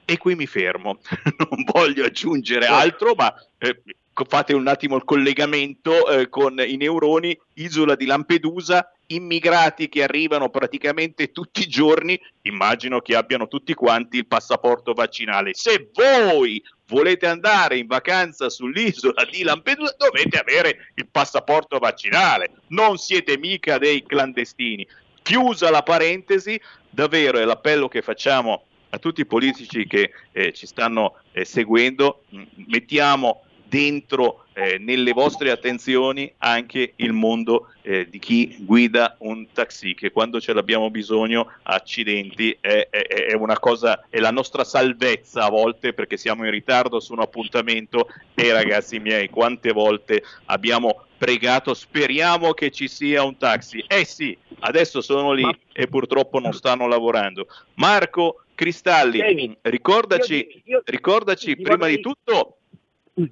E qui mi fermo, non voglio aggiungere altro, ma eh, fate un attimo il collegamento eh, con i neuroni, isola di Lampedusa, immigrati che arrivano praticamente tutti i giorni, immagino che abbiano tutti quanti il passaporto vaccinale. Se voi volete andare in vacanza sull'isola di Lampedusa, dovete avere il passaporto vaccinale, non siete mica dei clandestini. Chiusa la parentesi, davvero è l'appello che facciamo a tutti i politici che eh, ci stanno eh, seguendo, mettiamo dentro eh, nelle vostre attenzioni anche il mondo eh, di chi guida un taxi, che quando ce l'abbiamo bisogno, accidenti, è, è, è, una cosa, è la nostra salvezza a volte perché siamo in ritardo su un appuntamento e ragazzi miei, quante volte abbiamo pregato, speriamo che ci sia un taxi. Eh sì, adesso sono lì e purtroppo non stanno lavorando. Marco Cristalli, ricordaci, ricordaci prima di tutto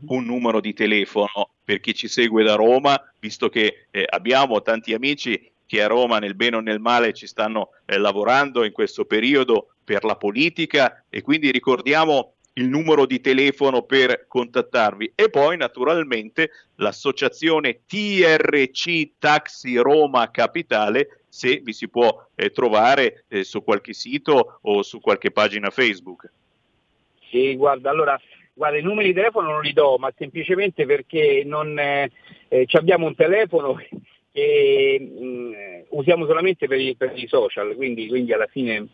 un numero di telefono per chi ci segue da Roma, visto che eh, abbiamo tanti amici che a Roma nel bene o nel male ci stanno eh, lavorando in questo periodo per la politica e quindi ricordiamo il numero di telefono per contattarvi e poi naturalmente l'associazione TRC Taxi Roma Capitale se vi si può eh, trovare eh, su qualche sito o su qualche pagina Facebook. Sì, guarda, allora Guarda, i numeri di telefono non li do, ma semplicemente perché non, eh, eh, abbiamo un telefono che mh, mm, usiamo solamente per i, per i social, quindi, quindi, alla fine...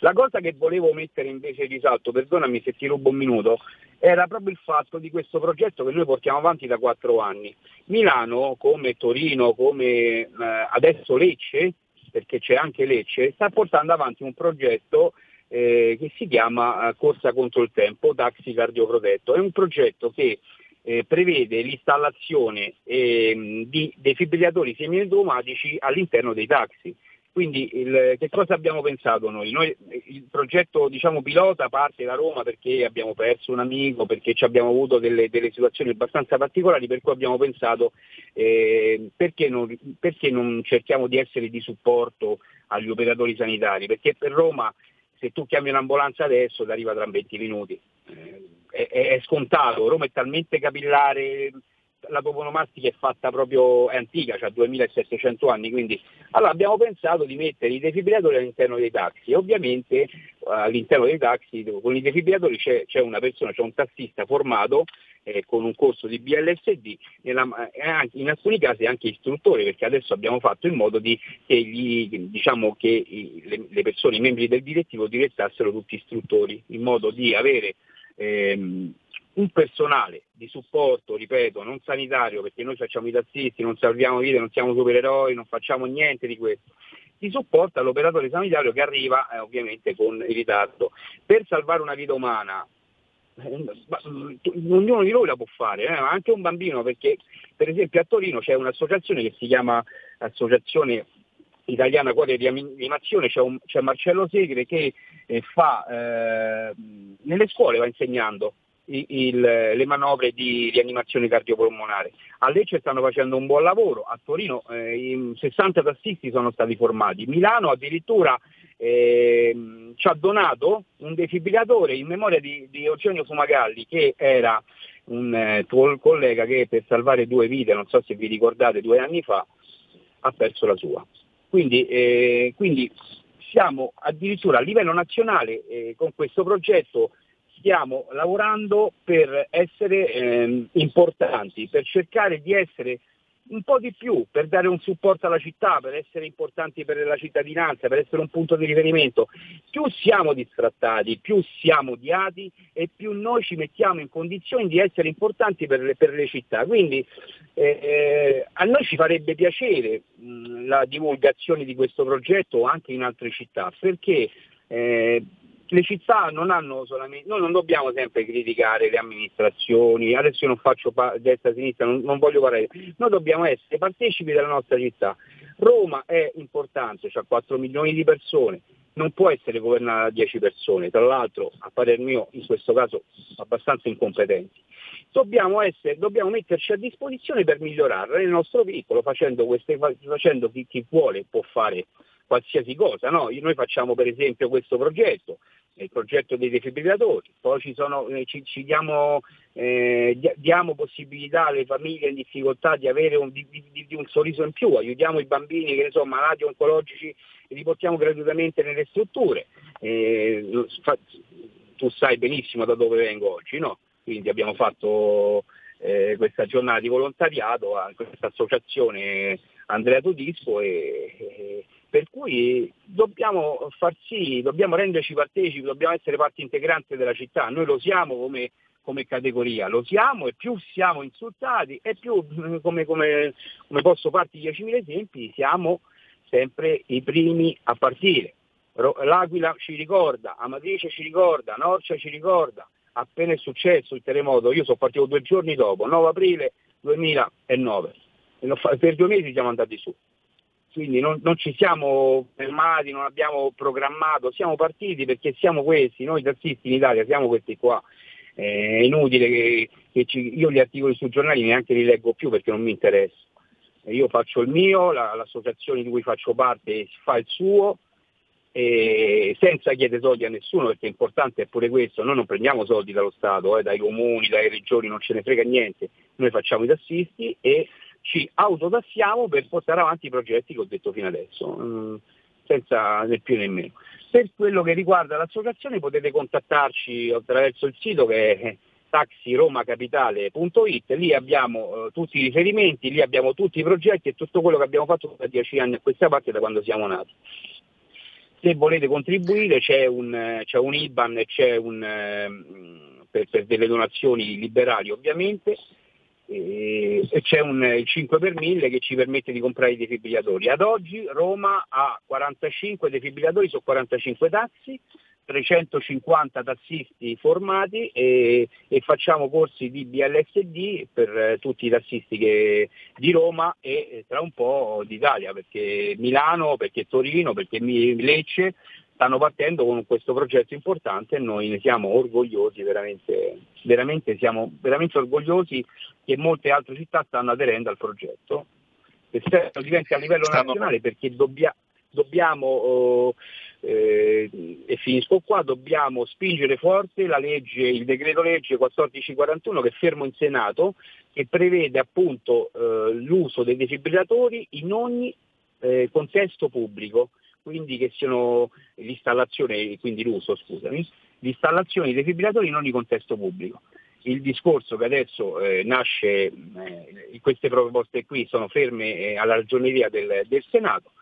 La cosa che volevo mettere invece di salto, perdonami se ti rubo un minuto, era proprio il fatto di questo progetto che noi portiamo avanti da quattro anni. Milano, come Torino, come eh, adesso Lecce, perché c'è anche Lecce, sta portando avanti un progetto eh, che si chiama eh, Corsa contro il tempo, taxi cardioprotetto. È un progetto che eh, prevede l'installazione eh, di defibrillatori semiautomatici all'interno dei taxi. Quindi il, che cosa abbiamo pensato noi? noi il progetto diciamo, pilota parte da Roma perché abbiamo perso un amico, perché abbiamo avuto delle, delle, situazioni abbastanza particolari, per cui abbiamo pensato eh, perché, non, perché non cerchiamo di essere di supporto agli operatori sanitari, perché per Roma se tu chiami un'ambulanza adesso ti arriva tra 20 minuti. Eh, è, è, scontato, Roma è talmente capillare, la toponomastica è fatta proprio, è antica, cioè 2700 anni, quindi allora abbiamo pensato di mettere i defibrillatori all'interno dei taxi. Ovviamente all'interno dei taxi con i defibrillatori c'è, c'è una persona, c'è un tassista formato eh, con un corso di BLSD, nella, eh, in alcuni casi anche istruttore, perché adesso abbiamo fatto in modo di, che, gli, diciamo, che i, le, le, persone, i membri del direttivo diventassero tutti istruttori, in modo di avere ehm, un personale di supporto, ripeto, non sanitario, perché noi facciamo i tassisti, non salviamo vite, non siamo supereroi, non facciamo niente di questo, di supporto all'operatore sanitario che arriva eh, ovviamente con ritardo. Per salvare una vita umana, ognuno di noi la può fare, eh, anche un bambino, perché per esempio a Torino c'è un'associazione che si chiama Associazione Italiana Cuore di Rianimazione, c'è, un, c'è Marcello Segre che eh, fa, eh, nelle scuole va insegnando il, le manovre di rianimazione cardiopolmonare. A Lecce stanno facendo un buon lavoro, a Torino eh, 60 tassisti sono stati formati, Milano addirittura eh, ci ha donato un defibrillatore in memoria di, di Eugenio Fumagalli che era un eh, tuo collega che per salvare due vite, non so se vi ricordate, due anni fa ha perso la sua. Quindi, eh, quindi siamo addirittura a livello nazionale eh, con questo progetto stiamo lavorando per essere ehm, importanti, per cercare di essere un po' di più, per dare un supporto alla città, per essere importanti per la cittadinanza, per essere un punto di riferimento. Più siamo distrattati, più siamo odiati e più noi ci mettiamo in condizioni di essere importanti per le, per le città. Quindi eh, a noi ci farebbe piacere mh, la divulgazione di questo progetto anche in altre città, perché eh, le città non hanno solamente, noi non dobbiamo sempre criticare le amministrazioni, adesso io non faccio pa- destra e sinistra, non, non, voglio parlare, noi dobbiamo essere partecipi della nostra città. Roma è importante, ha 4 milioni di persone, non può essere governata da 10 persone, tra l'altro a parer mio in questo caso abbastanza incompetenti. Dobbiamo, essere, dobbiamo metterci a disposizione per migliorarla nel nostro piccolo, facendo, queste, facendo chi, chi vuole può fare qualsiasi cosa. No? Noi facciamo per esempio questo progetto, il progetto dei defibrillatori, poi ci, sono, eh, ci, ci diamo, eh, diamo, possibilità alle famiglie in difficoltà di avere un, di, di, di un sorriso in più, aiutiamo i bambini che sono malati oncologici e li portiamo gratuitamente nelle strutture. Eh, tu sai benissimo da dove vengo oggi, no? quindi abbiamo fatto eh, questa giornata di volontariato a questa associazione Andrea Todisco e, e per cui dobbiamo far sì, dobbiamo renderci partecipi, dobbiamo essere parte integrante della città, noi lo siamo come, come categoria, lo siamo e più siamo insultati e più, come, come, come posso farti 10.000 esempi, siamo sempre i primi a partire. L'Aquila ci ricorda, Amatrice ci ricorda, Norcia ci ricorda, appena è successo il terremoto, io sono partito due giorni dopo, 9 aprile 2009, per due mesi siamo andati su quindi non, non, ci siamo fermati, non abbiamo programmato, siamo partiti perché siamo questi, noi tassisti in Italia siamo questi qua. Eh, è inutile che, che ci, io gli articoli sui giornali neanche li leggo più perché non mi interessa. Io faccio il mio, la, l'associazione di cui faccio parte fa il suo, e senza chiedere soldi a nessuno perché è importante è pure questo, noi non prendiamo soldi dallo Stato, eh, dai comuni, dalle regioni, non ce ne frega niente, noi facciamo i tassisti e ci autotassiamo per portare avanti i progetti che ho detto fino adesso, mm, senza né più né meno. Per quello che riguarda l'associazione potete contattarci attraverso il sito che è taxiromacapitale.it, lì abbiamo eh, tutti i riferimenti, lì abbiamo tutti i progetti e tutto quello che abbiamo fatto da dieci anni a questa parte da quando siamo nati. Se volete contribuire c'è un, c'è un IBAN c'è un, eh, per, per delle donazioni liberali ovviamente, e c'è un 5 per 1000 che ci permette di comprare i defibrillatori. Ad oggi Roma ha 45 defibrillatori su 45 taxi, 350 tassisti formati e, e, facciamo corsi di BLSD per eh, tutti i tassisti che, di Roma e eh, tra un po' d'Italia, perché Milano, perché Torino, perché Lecce stanno partendo con questo progetto importante e noi ne siamo orgogliosi, veramente, veramente siamo veramente orgogliosi che molte altre città stanno aderendo al progetto. E spero diventi a livello nazionale perché dobbia, dobbiamo, oh, eh, e finisco qua, dobbiamo spingere forte la legge, il decreto legge 1441 che è fermo in Senato, che prevede appunto eh, l'uso dei defibrillatori in ogni eh, contesto pubblico quindi che siano l'installazione, quindi l'uso, scusami, l'installazione di defibrillatori in ogni contesto pubblico. Il discorso che adesso eh, nasce, eh, queste proposte qui sono ferme eh, alla ragioneria del, del Senato,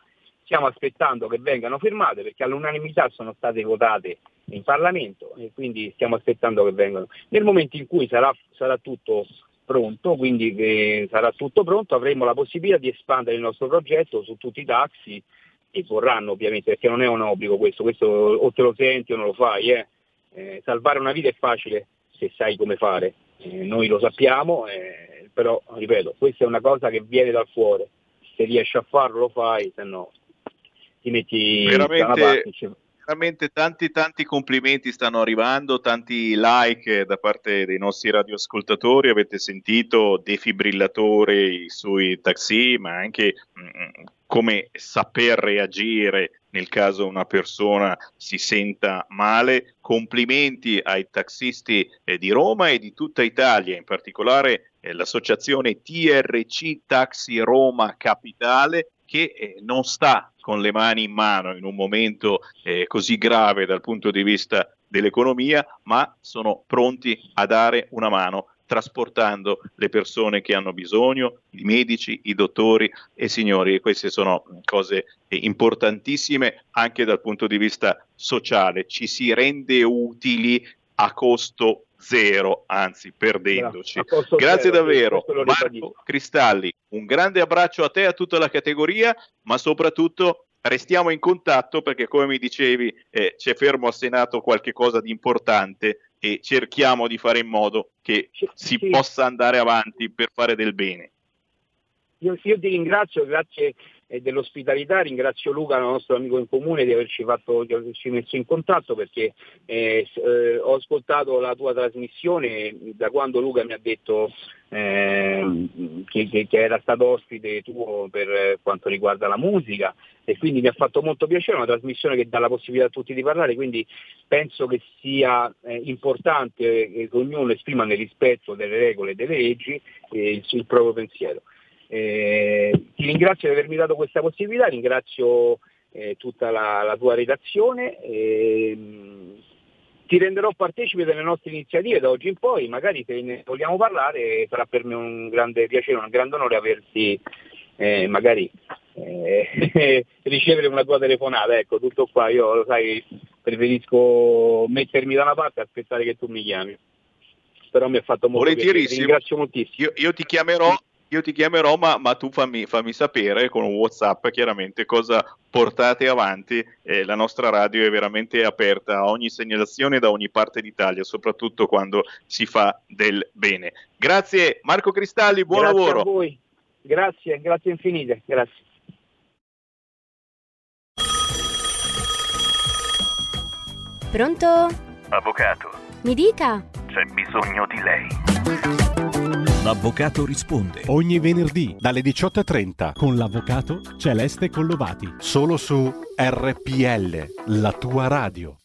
stiamo aspettando che vengano firmate perché all'unanimità sono state votate in Parlamento e quindi stiamo aspettando che vengano. Nel momento in cui sarà, sarà tutto pronto, quindi che sarà tutto pronto, avremo la possibilità di espandere il nostro progetto su tutti i taxi e vorranno ovviamente, perché non è un obbligo questo, questo o te lo senti o non lo fai, eh. Eh, salvare una vita è facile se sai come fare, eh, noi lo sappiamo, eh, però ripeto, questa è una cosa che viene dal cuore, se riesci a farlo lo fai, se no ti metti Veramente- da una parte. Veramente tanti tanti complimenti stanno arrivando, tanti like da parte dei nostri radioascoltatori, avete sentito defibrillatori sui taxi, ma anche mm, come saper reagire nel caso una persona si senta male. Complimenti ai taxisti eh, di Roma e di tutta Italia, in particolare eh, l'associazione TRC Taxi Roma Capitale che eh, non sta con le mani in mano in un momento eh, così grave dal punto di vista dell'economia, ma sono pronti a dare una mano trasportando le persone che hanno bisogno, i medici, i dottori e signori. Queste sono cose eh, importantissime anche dal punto di vista sociale. Ci si rende utili a costo zero, anzi perdendoci. Grazie zero, davvero, Marco. Cristalli. Un grande abbraccio a te e a tutta la categoria, ma soprattutto restiamo in contatto perché, come mi dicevi, eh, c'è fermo al Senato qualche cosa di importante e cerchiamo di fare in modo che si possa andare avanti per fare del bene. Io, io ti ringrazio, grazie eh, dell'ospitalità, ringrazio Luca, nostro amico in comune, di averci, fatto, di averci messo in contatto perché eh, eh, ho ascoltato la tua trasmissione da quando Luca mi ha detto eh, che, che- che era stato ospite tuo per quanto riguarda la musica e quindi mi ha fatto molto piacere, una trasmissione che dà la possibilità a tutti di parlare, quindi penso che sia eh, importante che ognuno esprima nel rispetto delle regole e delle leggi il, il proprio pensiero. Eh, ti ringrazio di avermi dato questa possibilità, ringrazio eh, tutta la, la tua redazione. ehm, ti renderò partecipe delle nostre iniziative da oggi in poi, magari se ne vogliamo parlare sarà per me un grande piacere, un grande onore averti eh, magari eh, ricevere una tua telefonata, ecco tutto qua, io lo sai preferisco mettermi da una parte e aspettare che tu mi chiami. Però mi ha fatto molto piacere, ti ringrazio moltissimo. Io, io ti chiamerò, io ti chiamerò ma, ma tu fammi, fammi sapere con un WhatsApp chiaramente cosa portate avanti. Eh, la nostra radio è veramente aperta a ogni segnalazione da ogni parte d'Italia, soprattutto quando si fa del bene. Grazie Marco Cristalli, buon grazie lavoro. a voi, grazie, grazie infinite, grazie. Pronto? Avvocato, Mi dica. c'è bisogno di lei. L'avvocato risponde ogni venerdì dalle 18.30 con l'avvocato Celeste Collovati. Solo su RPL, la tua radio.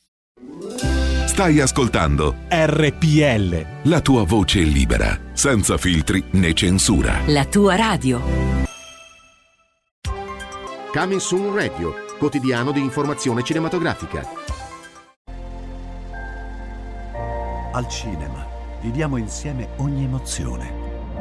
Stai ascoltando RPL. la tua voce libera, senza filtri né censura. La tua radio. Coming Soon Radio, quotidiano di informazione cinematografica. Al cinema viviamo insieme ogni emozione.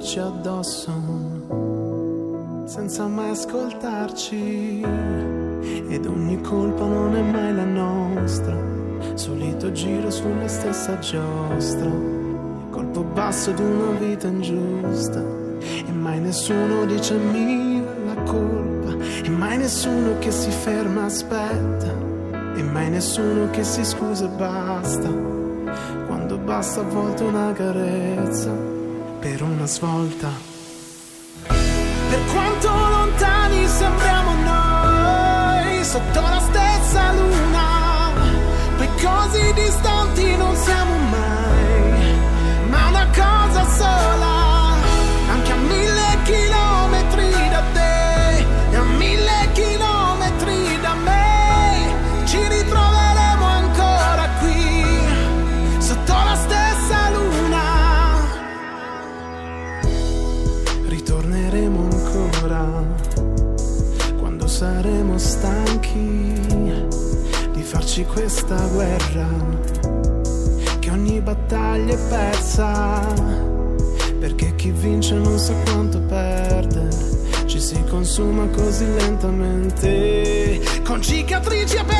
Di parlarci addosso senza mai ascoltarci. Ed ogni colpa non è mai la nostra solito giro sulla stessa giostra. Colpo basso di una vita ingiusta e mai nessuno dice mia la colpa. E mai nessuno che si ferma aspetta. E mai nessuno che si scusa e basta. Quando basta a volte una carezza per una svolta. Per quanto lontani sembriamo noi sotto la stessa luna poi così distanti non siamo mai ma una cosa sola farci questa guerra che ogni battaglia è persa perché chi vince non sa quanto perde ci si consuma così lentamente con cicatrici aperte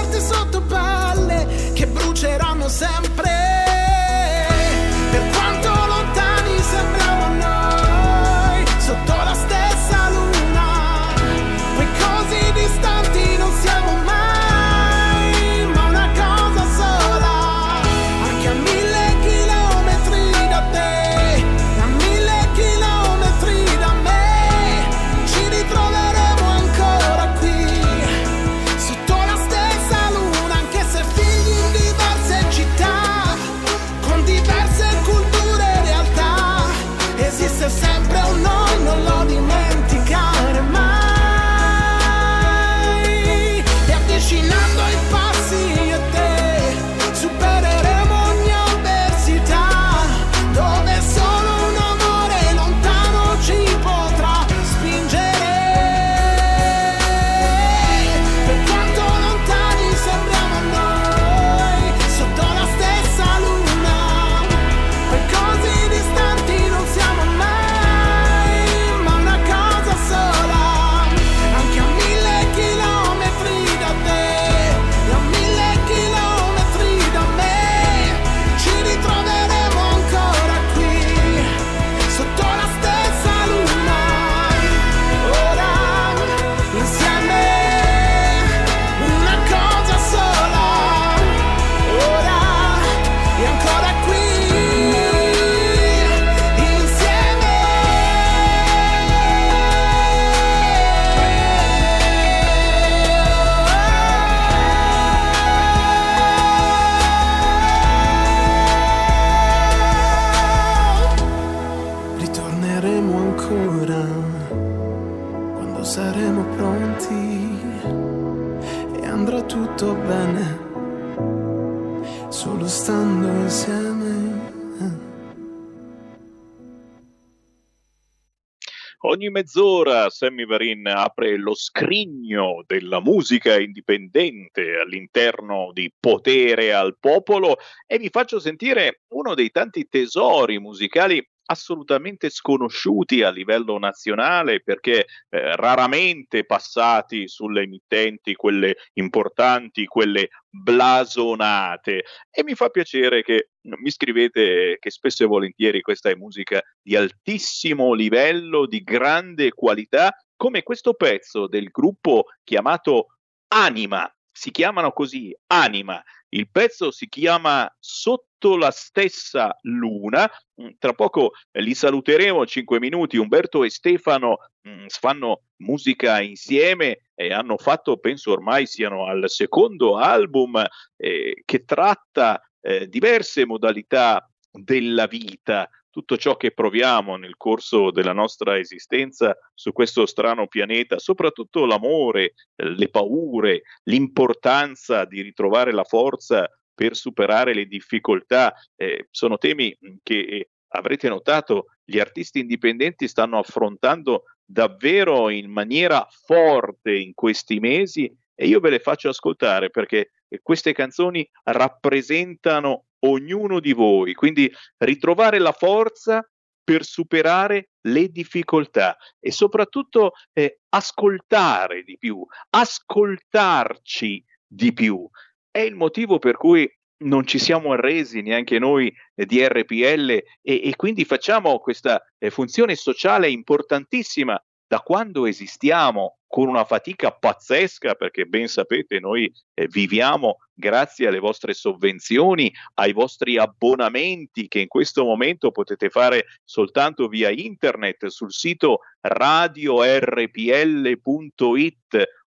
mezz'ora Sammy Varin apre lo scrigno della musica indipendente all'interno di Potere al Popolo e vi faccio sentire uno dei tanti tesori musicali assolutamente sconosciuti a livello nazionale perché eh, raramente passati sulle emittenti, quelle importanti, quelle blasonate e mi fa piacere che mi scrivete che spesso e volentieri questa è musica di altissimo livello, di grande qualità, come questo pezzo del gruppo chiamato Anima. Si chiamano così Anima Il pezzo si chiama Sotto la stessa luna. Mm, Tra poco eh, li saluteremo, 5 minuti. Umberto e Stefano mh, fanno musica insieme e hanno fatto, penso ormai siano al secondo album eh, che tratta eh, diverse modalità della vita, tutto ciò che proviamo nel corso della nostra esistenza su questo strano pianeta, soprattutto l'amore, eh, le paure, l'importanza di ritrovare la forza per superare le difficoltà, eh, sono temi che avrete notato gli artisti indipendenti stanno affrontando davvero in maniera forte in questi mesi e io ve le faccio ascoltare perché queste canzoni rappresentano ognuno di voi, quindi ritrovare la forza per superare le difficoltà e soprattutto eh, ascoltare di più, ascoltarci di più. È il motivo per cui non ci siamo arresi neanche noi eh, di RPL e, e quindi facciamo questa eh, funzione sociale importantissima da quando esistiamo con una fatica pazzesca perché ben sapete noi eh, viviamo grazie alle vostre sovvenzioni, ai vostri abbonamenti che in questo momento potete fare soltanto via internet sul sito radiorpl.it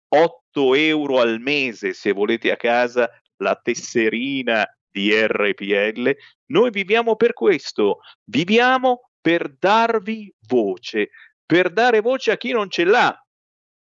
8 euro al mese se volete a casa la tesserina di RPL. Noi viviamo per questo, viviamo per darvi voce, per dare voce a chi non ce l'ha.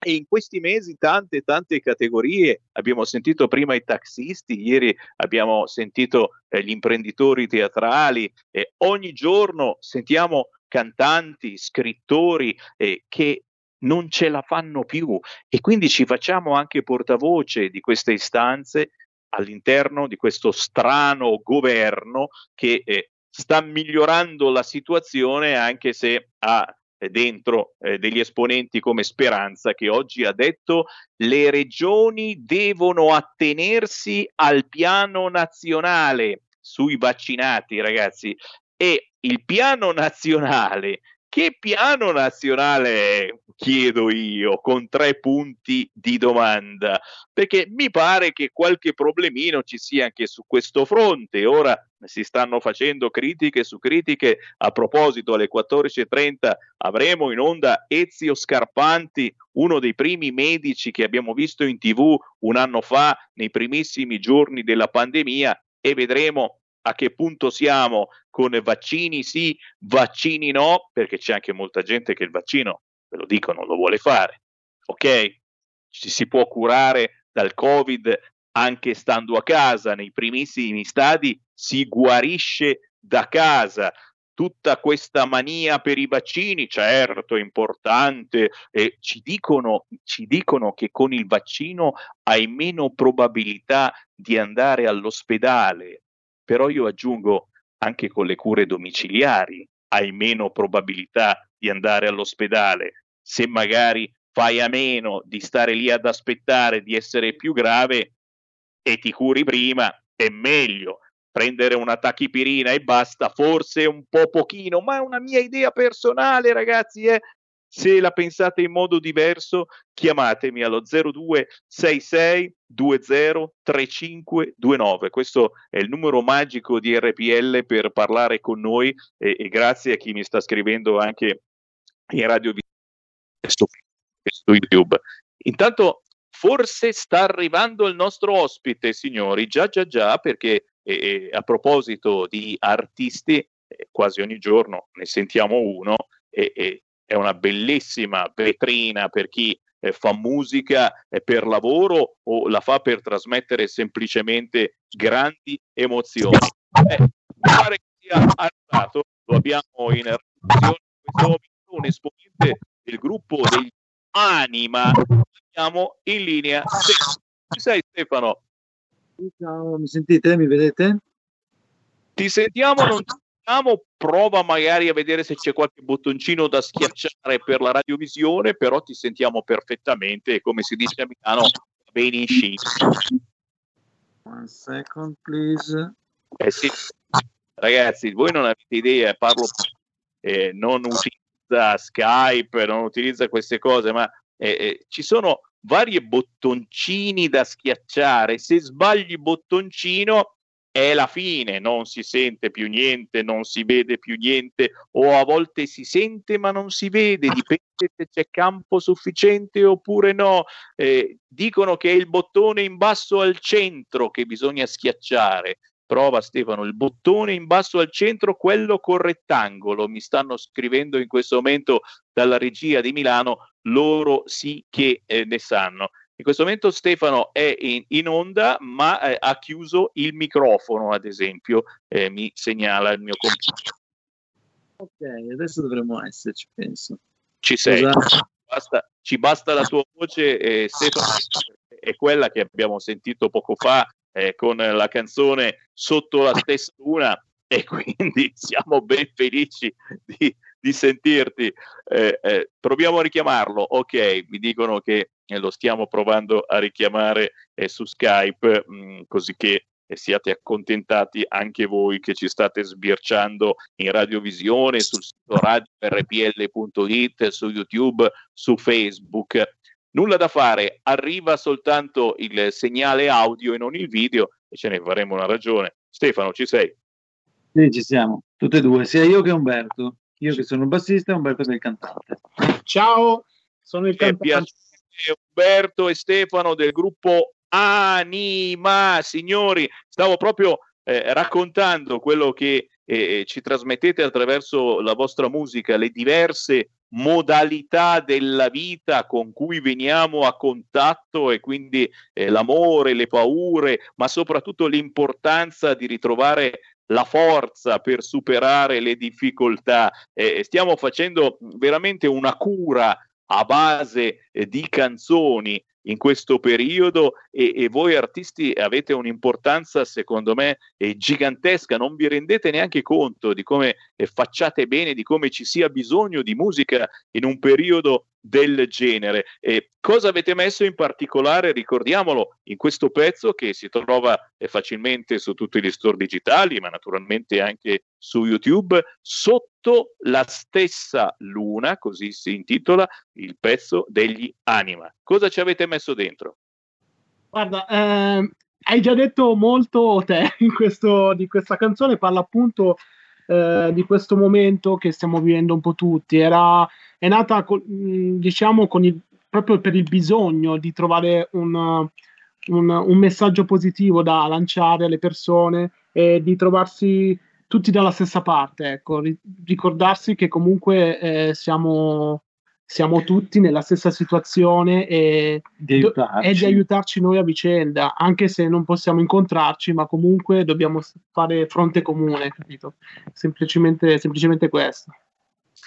E in questi mesi tante, tante categorie, abbiamo sentito prima i taxisti, ieri abbiamo sentito eh, gli imprenditori teatrali, e ogni giorno sentiamo cantanti, scrittori eh, che non ce la fanno più e quindi ci facciamo anche portavoce di queste istanze all'interno di questo strano governo che eh, sta migliorando la situazione anche se ha eh, dentro eh, degli esponenti come Speranza che oggi ha detto le regioni devono attenersi al piano nazionale sui vaccinati ragazzi e il piano nazionale che piano nazionale chiedo io con tre punti di domanda? Perché mi pare che qualche problemino ci sia anche su questo fronte. Ora si stanno facendo critiche su critiche. A proposito alle 14.30 avremo in onda Ezio Scarpanti uno dei primi medici che abbiamo visto in tv un anno fa nei primissimi giorni della pandemia e vedremo a che punto siamo con vaccini sì, vaccini no, perché c'è anche molta gente che il vaccino, ve lo dico, non lo vuole fare. Ok? Ci si può curare dal Covid anche stando a casa, nei primissimi stadi si guarisce da casa. Tutta questa mania per i vaccini, certo, è importante, eh, ci, dicono, ci dicono che con il vaccino hai meno probabilità di andare all'ospedale, però io aggiungo anche con le cure domiciliari hai meno probabilità di andare all'ospedale. Se magari fai a meno di stare lì ad aspettare di essere più grave e ti curi prima, è meglio prendere una tachipirina e basta, forse un po' pochino, ma è una mia idea personale, ragazzi, eh? Se la pensate in modo diverso, chiamatemi allo 0266 20 3529. Questo è il numero magico di RPL per parlare con noi e, e grazie a chi mi sta scrivendo anche in radio su YouTube. Intanto forse sta arrivando il nostro ospite, signori, già già già, perché eh, a proposito di artisti, eh, quasi ogni giorno ne sentiamo uno e, e è una bellissima vetrina per chi eh, fa musica eh, per lavoro o la fa per trasmettere semplicemente grandi emozioni. Eh, pare che sia arrivato, lo abbiamo in redazione in questo momento, un esponente del gruppo degli Anima. Abbiamo in linea. Ci sei Stefano? Ciao, mi sentite? Mi vedete? Ti sentiamo, non ti sentiamo, prova magari a vedere se c'è qualche bottoncino da schiacciare per la radiovisione, però ti sentiamo perfettamente come si dice a Milano, bene in sci. One second, please. Eh sì, ragazzi, voi non avete idea, parlo, eh, non utilizza Skype, non utilizza queste cose, ma eh, eh, ci sono varie bottoncini da schiacciare. Se sbagli bottoncino è la fine, non si sente più niente, non si vede più niente, o a volte si sente ma non si vede, dipende se c'è campo sufficiente oppure no. Eh, dicono che è il bottone in basso al centro che bisogna schiacciare. Prova Stefano, il bottone in basso al centro, quello col rettangolo. Mi stanno scrivendo in questo momento dalla regia di Milano, loro sì che eh, ne sanno. In questo momento Stefano è in, in onda, ma eh, ha chiuso il microfono, ad esempio, eh, mi segnala il mio computer. Ok, adesso dovremmo esserci, penso. Ci sei, basta, ci basta la tua voce, eh, Stefano, è quella che abbiamo sentito poco fa eh, con la canzone Sotto la stessa luna e quindi siamo ben felici di, di sentirti. Eh, eh, proviamo a richiamarlo, ok, mi dicono che lo stiamo provando a richiamare eh, su Skype, mh, così che eh, siate accontentati anche voi che ci state sbirciando in radiovisione, sul sito radiorpl.it, su YouTube, su Facebook. Nulla da fare, arriva soltanto il segnale audio e non il video e ce ne faremo una ragione. Stefano, ci sei? Sì, ci siamo, tutte e due, sia io che Umberto. Io che sono il bassista e Umberto che è il cantante. Ciao, sono il È cantante. Umberto e Stefano del gruppo Anima. Signori, stavo proprio eh, raccontando quello che eh, ci trasmettete attraverso la vostra musica, le diverse modalità della vita con cui veniamo a contatto e quindi eh, l'amore, le paure, ma soprattutto l'importanza di ritrovare la forza per superare le difficoltà. Eh, stiamo facendo veramente una cura a base eh, di canzoni in questo periodo e, e voi artisti avete un'importanza secondo me gigantesca, non vi rendete neanche conto di come eh, facciate bene, di come ci sia bisogno di musica in un periodo del genere. E cosa avete messo in particolare? Ricordiamolo in questo pezzo che si trova eh, facilmente su tutti gli store digitali, ma naturalmente anche su YouTube, sotto la stessa luna, così si intitola il pezzo degli Anima. Cosa ci avete messo dentro? Guarda, ehm, hai già detto molto te questo, di questa canzone, parla appunto eh, di questo momento che stiamo vivendo un po' tutti. Era, è nata, mh, diciamo, con il, proprio per il bisogno di trovare un, un, un messaggio positivo da lanciare alle persone e di trovarsi tutti dalla stessa parte, ecco, ri- ricordarsi che comunque eh, siamo, siamo tutti nella stessa situazione e Di do- aiutarci. e di aiutarci noi a vicenda, anche se non possiamo incontrarci, ma comunque dobbiamo fare fronte comune, capito? Semplicemente, semplicemente questo.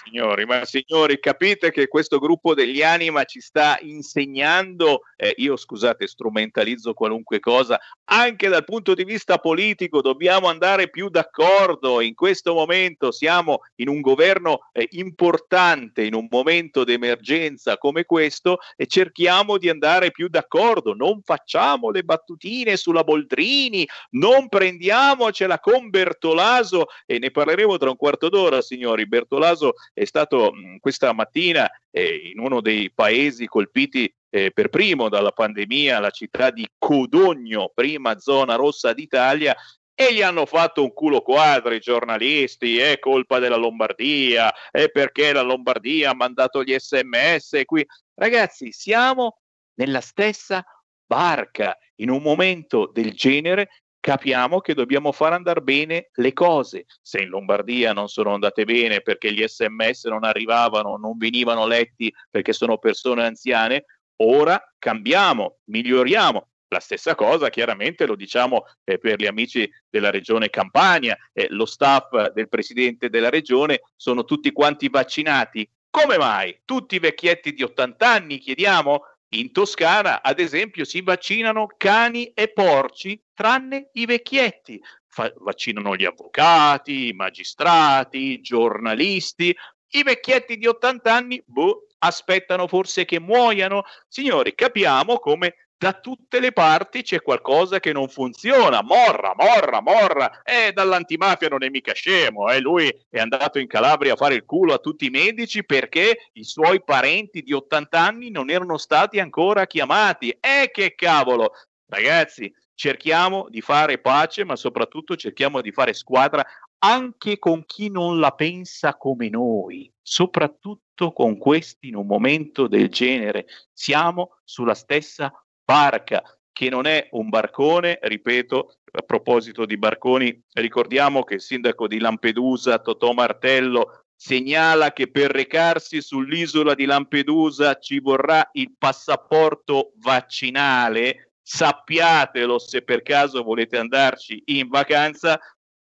Signori, ma signori, capite che questo gruppo degli anima ci sta insegnando, eh, io scusate, strumentalizzo qualunque cosa, anche dal punto di vista politico dobbiamo andare più d'accordo. In questo momento siamo in un governo eh, importante, in un momento d'emergenza come questo e cerchiamo di andare più d'accordo. Non facciamo le battutine sulla Boldrini, non prendiamocela con Bertolaso e ne parleremo tra un quarto d'ora, signori. Bertolaso è stato questa mattina eh, in uno dei paesi colpiti eh, per primo dalla pandemia, la città di Codogno, prima zona rossa d'Italia, e gli hanno fatto un culo quadro i giornalisti, è colpa della Lombardia, è perché la Lombardia ha mandato gli sms qui. Ragazzi, siamo nella stessa barca. In un momento del genere capiamo che dobbiamo far andare bene le cose. Se in Lombardia non sono andate bene perché gli sms non arrivavano, non venivano letti perché sono persone anziane, ora cambiamo, miglioriamo. La stessa cosa chiaramente lo diciamo eh, per gli amici della regione Campania, eh, lo staff del presidente della regione sono tutti quanti vaccinati. Come mai? Tutti vecchietti di 80 anni, chiediamo? In Toscana, ad esempio, si vaccinano cani e porci, tranne i vecchietti. Fa- vaccinano gli avvocati, i magistrati, i giornalisti. I vecchietti di 80 anni, boh, aspettano forse che muoiano. Signori, capiamo come da tutte le parti c'è qualcosa che non funziona. Morra, morra, morra. Eh, dall'antimafia non è mica scemo. Eh. Lui è andato in Calabria a fare il culo a tutti i medici perché i suoi parenti di 80 anni non erano stati ancora chiamati. Eh, che cavolo. Ragazzi, cerchiamo di fare pace, ma soprattutto cerchiamo di fare squadra anche con chi non la pensa come noi, soprattutto con questi in un momento del genere. Siamo sulla stessa barca, che non è un barcone, ripeto, a proposito di barconi, ricordiamo che il sindaco di Lampedusa, Totò Martello, segnala che per recarsi sull'isola di Lampedusa ci vorrà il passaporto vaccinale. Sappiatelo se per caso volete andarci in vacanza,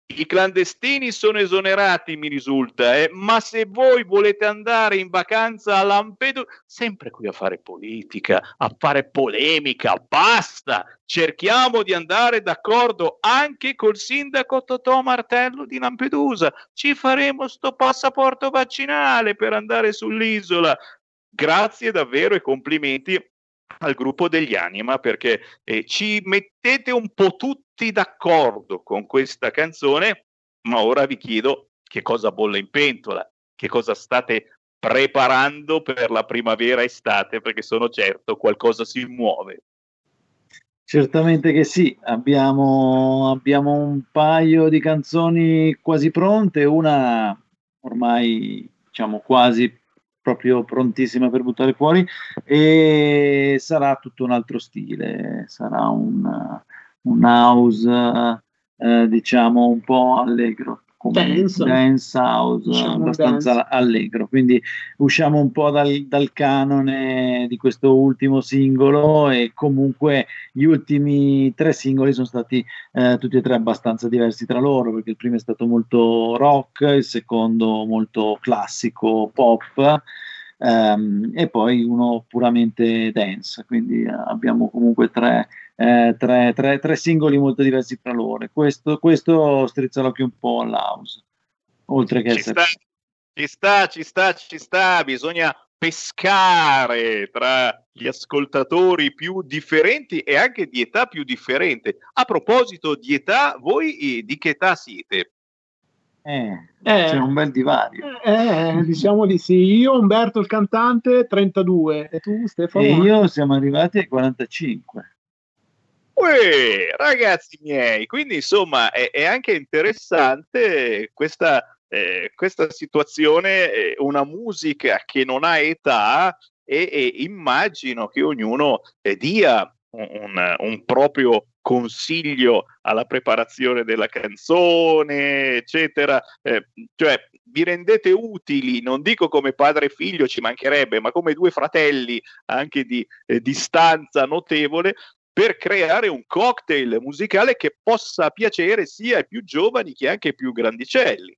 i clandestini sono esonerati, mi risulta, eh? ma se voi volete andare in vacanza a Lampedusa, sempre qui a fare politica, a fare polemica, basta! Cerchiamo di andare d'accordo anche col sindaco Totò Martello di Lampedusa. Ci faremo sto passaporto vaccinale per andare sull'isola. Grazie davvero e complimenti al gruppo degli Anima perché eh, ci mettete un po' tutti d'accordo con questa canzone, ma ora vi chiedo che cosa bolle in pentola, che cosa state preparando per la primavera estate perché sono certo qualcosa si muove. Certamente che sì, abbiamo, abbiamo un paio di canzoni quasi pronte, una ormai diciamo quasi proprio prontissima per buttare fuori e sarà tutto un altro stile, sarà un, un house eh, diciamo un po' allegro dance, dance house diciamo abbastanza dance. allegro. Quindi usciamo un po' dal, dal, canone di questo ultimo singolo e comunque gli ultimi tre singoli sono stati eh, tutti e tre abbastanza diversi tra loro perché il primo è stato molto rock il secondo molto classico pop Um, e poi uno puramente dance, quindi uh, abbiamo comunque tre, eh, tre, tre, tre, singoli molto diversi fra loro. Questo, questo strizza l'occhio un po' all'house, oltre che ci essere... Sta, ci sta, ci sta, ci sta, bisogna pescare tra gli ascoltatori più differenti e anche di età più differente. A proposito di età, voi eh, di che età siete? Eh, eh, c'è un bel divario. Eh, diciamo di sì. Io, Umberto il cantante, 32. E tu, Stefano? E io siamo arrivati ai 45. Uè, ragazzi miei, quindi insomma è, è anche interessante questa, eh, questa situazione, eh, una musica che non ha età e, e immagino che ognuno eh, dia un, un, proprio consiglio alla preparazione della canzone, eccetera. Eh, cioè, vi rendete utili, non dico come padre e figlio, ci mancherebbe, ma come due fratelli anche di eh, distanza notevole per creare un cocktail musicale che possa piacere sia ai più giovani che anche ai più grandicelli.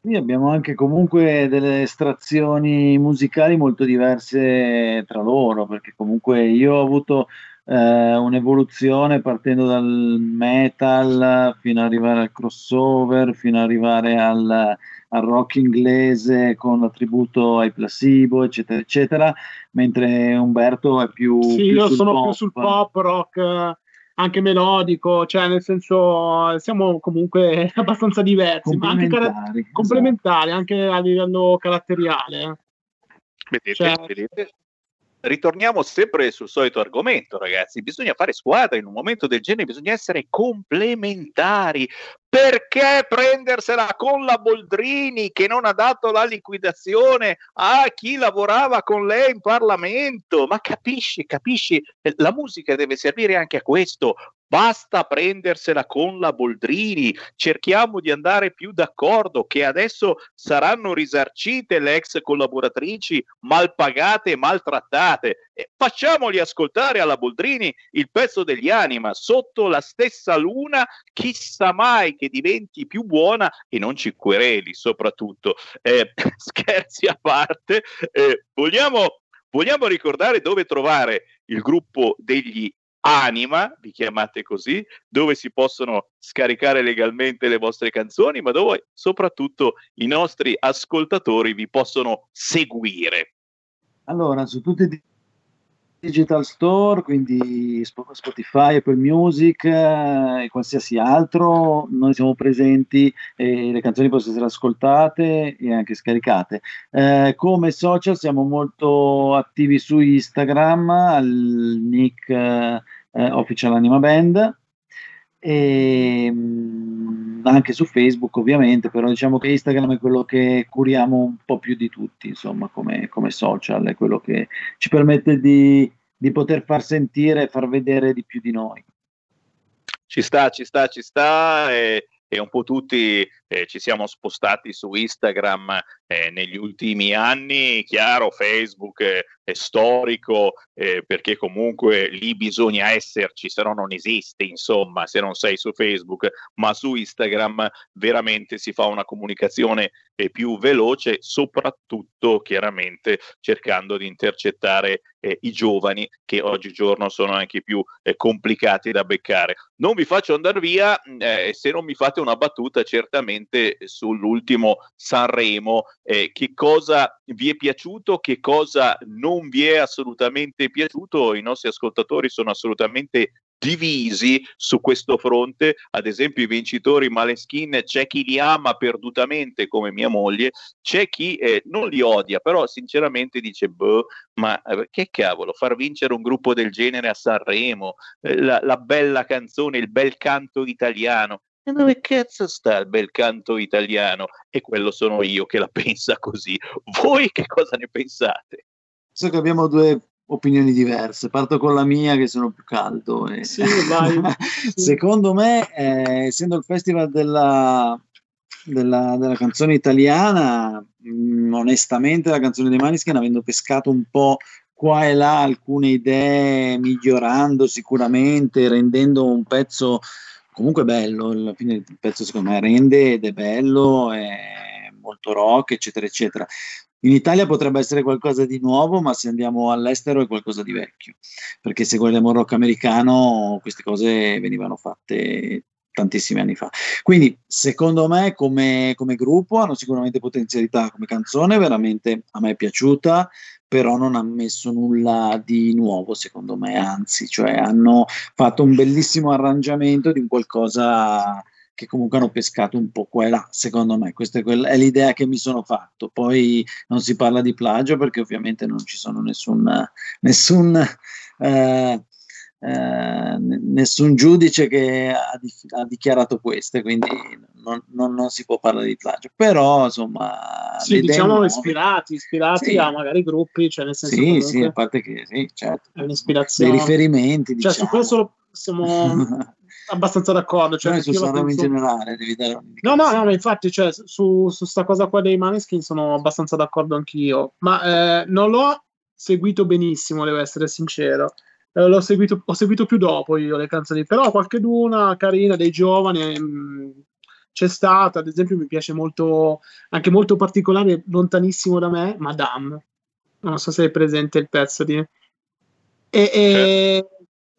Qui abbiamo anche comunque delle estrazioni musicali molto diverse tra loro, perché comunque io ho avuto eh, un'evoluzione partendo dal metal fino ad arrivare al crossover, fino ad arrivare al, al rock inglese con l'attributo ai placebo, eccetera, eccetera, mentre Umberto è più... Sì, più io sono pop. più sul pop, rock anche melodico, cioè nel senso siamo comunque abbastanza diversi, ma anche car- complementari, esatto. anche a livello caratteriale. Vedete, cioè, vedete? Ritorniamo sempre sul solito argomento, ragazzi. Bisogna fare squadra in un momento del genere, bisogna essere complementari. Perché prendersela con la Boldrini che non ha dato la liquidazione a chi lavorava con lei in Parlamento? Ma capisci, capisci? La musica deve servire anche a questo. Basta prendersela con la Boldrini, cerchiamo di andare più d'accordo che adesso saranno risarcite le ex collaboratrici mal pagate e maltrattate. E facciamoli ascoltare alla Boldrini il pezzo degli anima sotto la stessa luna, chissà mai che diventi più buona e non ci quereli soprattutto. Eh, scherzi a parte, eh, vogliamo, vogliamo ricordare dove trovare il gruppo degli Anima, vi chiamate così, dove si possono scaricare legalmente le vostre canzoni, ma dove soprattutto i nostri ascoltatori vi possono seguire. Allora, su tutti digital store, quindi Spotify, Apple Music eh, e qualsiasi altro, noi siamo presenti e le canzoni possono essere ascoltate e anche scaricate. Eh, come social siamo molto attivi su Instagram, al nick eh, Official Anima Band e mh, anche su Facebook ovviamente, però diciamo che Instagram è quello che curiamo un po' più di tutti, insomma, come, come social, è quello che ci permette di, di poter far sentire e far vedere di più di noi. Ci sta, ci sta, ci sta. E e un po' tutti eh, ci siamo spostati su Instagram eh, negli ultimi anni, chiaro Facebook eh, è storico eh, perché comunque lì bisogna esserci, se no non esiste, insomma, se non sei su Facebook, ma su Instagram veramente si fa una comunicazione eh, più veloce, soprattutto chiaramente cercando di intercettare eh, i giovani che oggigiorno sono anche più complicati da beccare. Non vi faccio andare via se non mi fate una battuta certamente sull'ultimo Sanremo eh, che cosa vi è piaciuto, che cosa non vi è assolutamente piaciuto. I nostri ascoltatori sono assolutamente divisi su questo fronte, ad esempio i vincitori Maleskin c'è chi li ama perdutamente come mia moglie, c'è chi eh, non li odia, però sinceramente dice boh, ma eh, che cavolo, far vincere un gruppo del genere a Sanremo, eh, la, la bella canzone, il bel canto italiano, e dove cazzo sta il bel canto italiano? E quello sono io che la pensa così. Voi che cosa ne pensate? So che abbiamo due opinioni diverse. Parto con la mia, che sono più caldo. E... Sì, vai. Secondo me, eh, essendo il festival della, della, della canzone italiana, mh, mm, onestamente, la canzone dei Maniskin, avendo pescato un po' qua e là alcune idee, migliorando sicuramente, rendendo un pezzo comunque bello, alla fine il pezzo secondo me rende ed è bello, è molto rock, eccetera, eccetera. In Italia potrebbe essere qualcosa di nuovo, ma se andiamo all'estero è qualcosa di vecchio, perché se guardiamo il rock americano queste cose venivano fatte tantissimi anni fa. Quindi, secondo me, come, come, gruppo hanno sicuramente potenzialità come canzone, veramente a me è piaciuta, però non ha messo nulla di nuovo, secondo me, anzi, cioè hanno fatto un bellissimo arrangiamento di qualcosa che comunque hanno pescato un po' qua e là, secondo me, questa è, quella, è l'idea che mi sono fatto. Poi non si parla di plagio perché ovviamente non ci sono nessun, nessun eh, eh, nessun giudice che ha, di, ha, dichiarato queste, quindi non, non, non, si può parlare di plagio. Però, insomma, sì, diciamo nuove. ispirati, ispirati sì. a magari gruppi, cioè nel senso sì, sì, a parte che sì, certo. È un'ispirazione. Dei riferimenti, cioè, diciamo. su questo siamo abbastanza d'accordo. Cioè, Noi su Sanremo penso... in generale devi dare No, no, no, ma infatti, cioè, su, su sta cosa qua dei Maneskin sono abbastanza d'accordo anch'io, ma eh, non l'ho seguito benissimo, devo essere sincero eh, l'ho seguito, ho seguito più dopo io le canzoni, però qualche d'una carina dei giovani mh, mm, c'è stata, ad esempio mi piace molto, anche molto particolare, lontanissimo da me, Madame. Non so se hai presente il pezzo di... E, e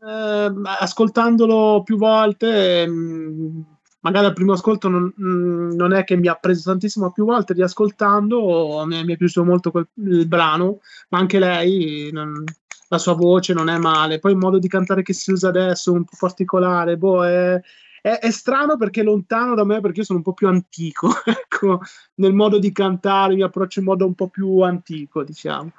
eh, ascoltandolo più volte, mh, mm, magari al primo ascolto non, mh, mm, non, è che mi ha preso tantissimo, ma più volte riascoltando mi, mi è piaciuto molto quel, il brano, ma anche lei... Non, la sua voce non è male. Poi il modo di cantare che si usa adesso, un po' particolare, boh, è, è, è strano perché è lontano da me, perché io sono un po' più antico, ecco, nel modo di cantare, mi approccio in modo un po' più antico, diciamo.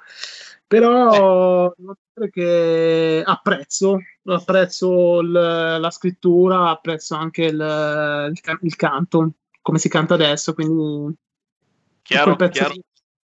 Però devo dire che apprezzo, apprezzo il, la scrittura, apprezzo anche il, il, il, canto, come si canta adesso, quindi... Chiaro, chiaro.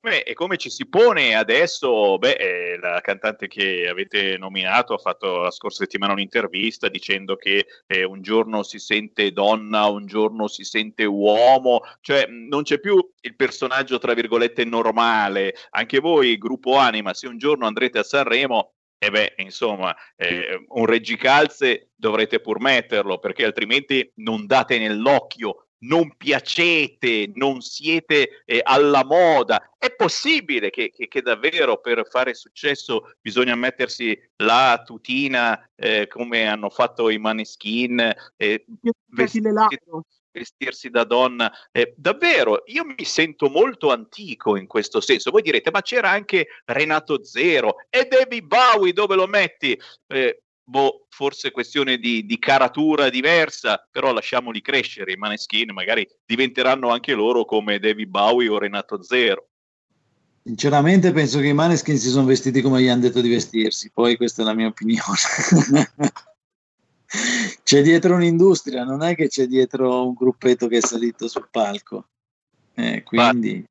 Beh, e come ci si pone adesso? Beh, eh, la cantante che avete nominato ha fatto la scorsa settimana un'intervista dicendo che eh, un giorno si sente donna, un giorno si sente uomo, cioè non c'è più il personaggio tra virgolette normale. Anche voi, gruppo Anima, se un giorno andrete a Sanremo, e eh beh, insomma, eh, un reggicalze dovrete pur metterlo perché altrimenti non date nell'occhio non piacete, non siete eh, alla moda. È possibile che, che, che, davvero per fare successo bisogna mettersi la tutina eh, come hanno fatto i maneskin. Eh, vestiti, vestirsi da donna. Eh, davvero, io mi sento molto antico in questo senso. Voi direte, ma c'era anche Renato Zero e David Bowie, dove lo metti? Eh, boh, forse questione di, di, caratura diversa, però lasciamoli crescere i maneskin, magari diventeranno anche loro come David Bowie o Renato Zero. Sinceramente penso che i maneskin si sono vestiti come gli hanno detto di vestirsi, poi questa è la mia opinione. c'è dietro un'industria, non è che c'è dietro un gruppetto che è salito sul palco. Eh, quindi...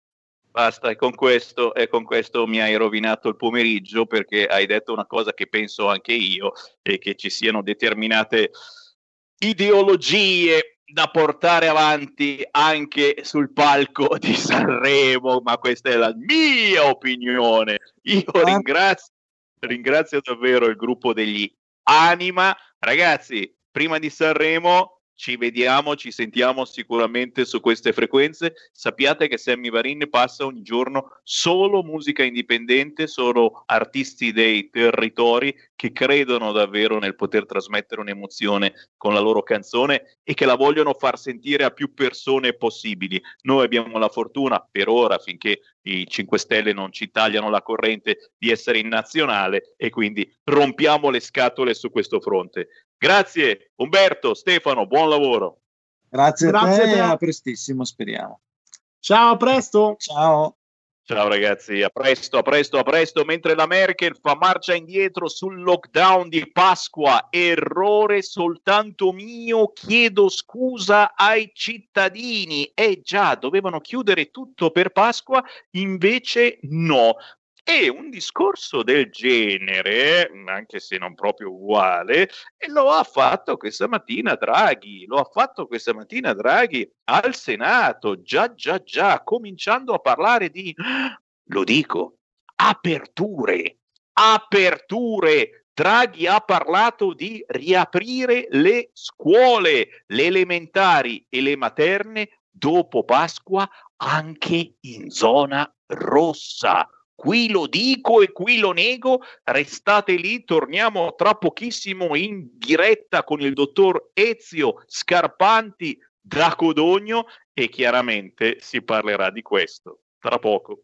Basta, e con, questo, e con questo mi hai rovinato il pomeriggio perché hai detto una cosa che penso anche io e che ci siano determinate ideologie da portare avanti anche sul palco di Sanremo, ma questa è la mia opinione. Io ringrazio, ringrazio davvero il gruppo degli Anima. Ragazzi, prima di Sanremo ci vediamo, ci sentiamo sicuramente su queste frequenze. Sappiate che Sammy Varin passa ogni giorno solo musica indipendente, solo artisti dei territori che credono davvero nel poter trasmettere un'emozione con la loro canzone e che la vogliono far sentire a più persone possibili. Noi abbiamo la fortuna per ora, finché i 5 Stelle non ci tagliano la corrente, di essere in nazionale e quindi rompiamo le scatole su questo fronte. Grazie Umberto, Stefano, buon lavoro. Grazie, Grazie a te, a prestissimo, speriamo. Ciao, a presto. Ciao. Ciao ragazzi, a presto, a presto, a presto. Mentre la Merkel fa marcia indietro sul lockdown di Pasqua, errore soltanto mio, chiedo scusa ai cittadini. Eh già, dovevano chiudere tutto per Pasqua, invece no. E un discorso del genere, anche se non proprio uguale, lo ha fatto questa mattina Draghi, lo ha fatto questa mattina Draghi al Senato, già già già, cominciando a parlare di, lo dico, aperture, aperture. Draghi ha parlato di riaprire le scuole, le elementari e le materne dopo Pasqua anche in zona rossa Qui lo dico e qui lo nego, restate lì, torniamo tra pochissimo in diretta con il dottor Ezio Scarpanti da Codogno e chiaramente si parlerà di questo tra poco.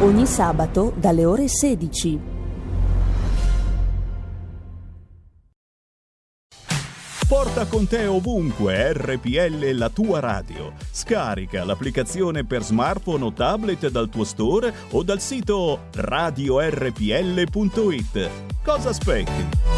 Ogni sabato dalle ore 16. Porta con te ovunque RPL la tua radio. Scarica l'applicazione per smartphone o tablet dal tuo store o dal sito radiorpl.it. Cosa aspetti?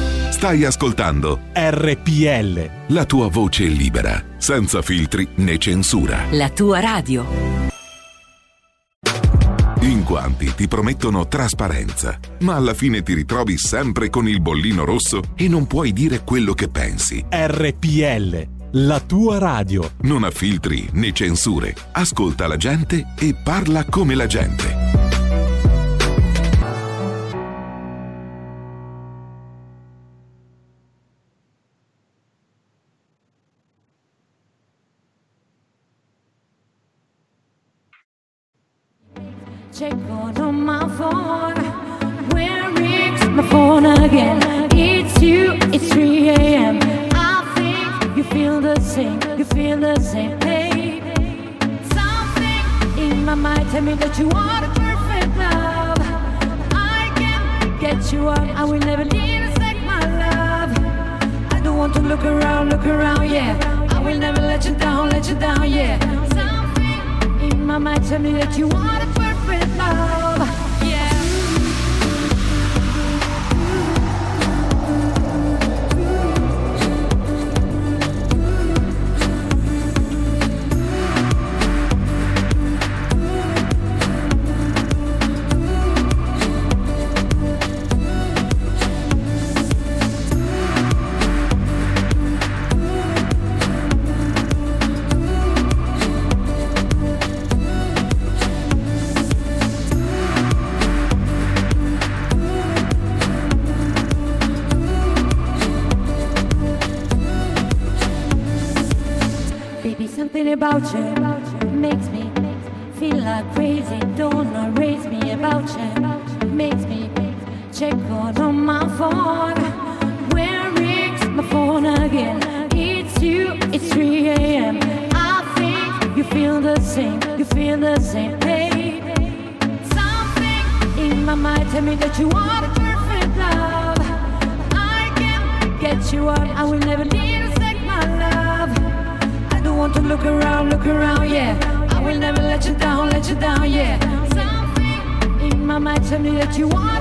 Stai ascoltando RPL. la tua voce libera, senza filtri né censura. La tua radio. In quanti ti promettono trasparenza, ma alla fine ti ritrovi sempre con il bollino rosso e non puoi dire quello che pensi. RPL. La tua radio. Non ha filtri né censure. Ascolta la gente e parla come la gente. Check on my phone. my phone again. It's you, it's 3 a.m. I think you feel the same, you feel the same, baby. Something in my mind tell me that you are the perfect love. I can get you on, I will never need a sec, my love. I don't want to look around, look around, yeah. I will never let you down, let you down, yeah. Something in my mind tell me that you are the perfect love. About you makes me feel like crazy. Don't know, raise me about you. Makes me check out on my phone. Where rings my phone again? It's you, it's 3 a.m. I think you feel the same, you feel the same, baby. Something in my mind tell me that you are the perfect love. I can get you on, I will never need want to look around, look around, yeah. I will never let you down, let you down, yeah. Something in my mind tell me that you are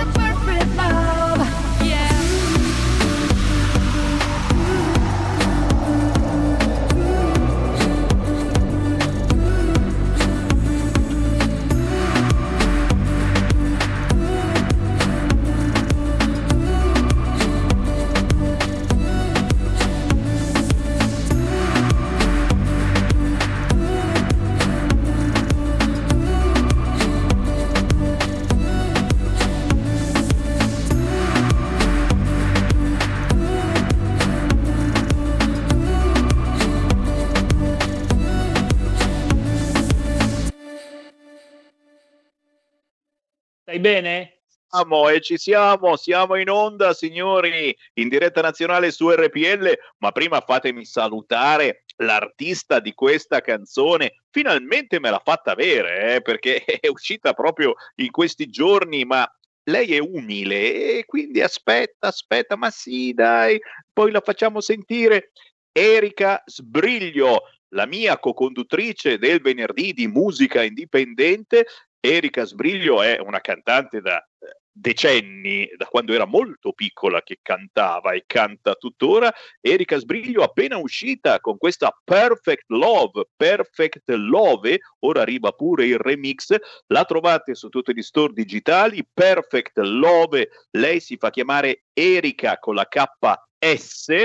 bene? Siamo e ci siamo, siamo in onda signori, in diretta nazionale su RPL, ma prima fatemi salutare l'artista di questa canzone, finalmente me l'ha fatta avere, eh, perché è uscita proprio in questi giorni, ma lei è umile e quindi aspetta, aspetta, ma sì dai, poi la facciamo sentire. Erika Sbriglio, la mia co-conduttrice del venerdì di musica indipendente. Erika Sbriglio è una cantante da eh, decenni, da quando era molto piccola che cantava e canta tuttora. Erika Sbriglio appena uscita con questa Perfect Love, Perfect Love, ora arriva pure il remix, la trovate su tutti gli store digitali, Perfect Love, lei si fa chiamare Erika con la KS,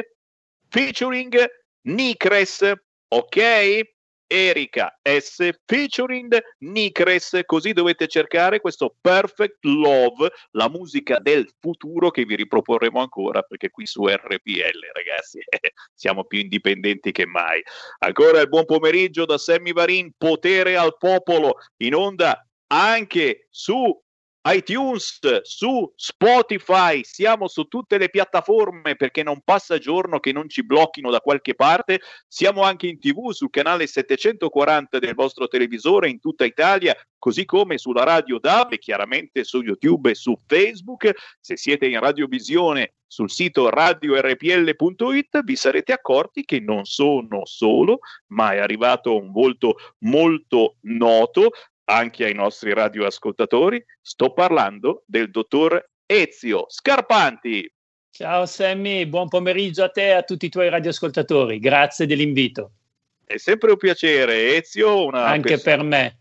featuring Nicres, ok? Erika S featuring Nicres, così dovete cercare questo Perfect Love, la musica del futuro che vi riproporremo ancora perché qui su RPL ragazzi siamo più indipendenti che mai. Ancora il buon pomeriggio da Sammy Varin, potere al popolo in onda anche su iTunes, su Spotify, siamo su tutte le piattaforme perché non passa giorno che non ci blocchino da qualche parte. Siamo anche in TV sul canale 740 del vostro televisore in tutta Italia, così come sulla radio DAB e chiaramente su YouTube e su Facebook. Se siete in radiovisione sul sito radiorpl.it vi sarete accorti che non sono solo, ma è arrivato un volto molto noto anche ai nostri radioascoltatori. Sto parlando del dottor Ezio Scarpanti. Ciao Sammy, buon pomeriggio a te e a tutti i tuoi radioascoltatori. Grazie dell'invito. È sempre un piacere, Ezio. Una Anche per me.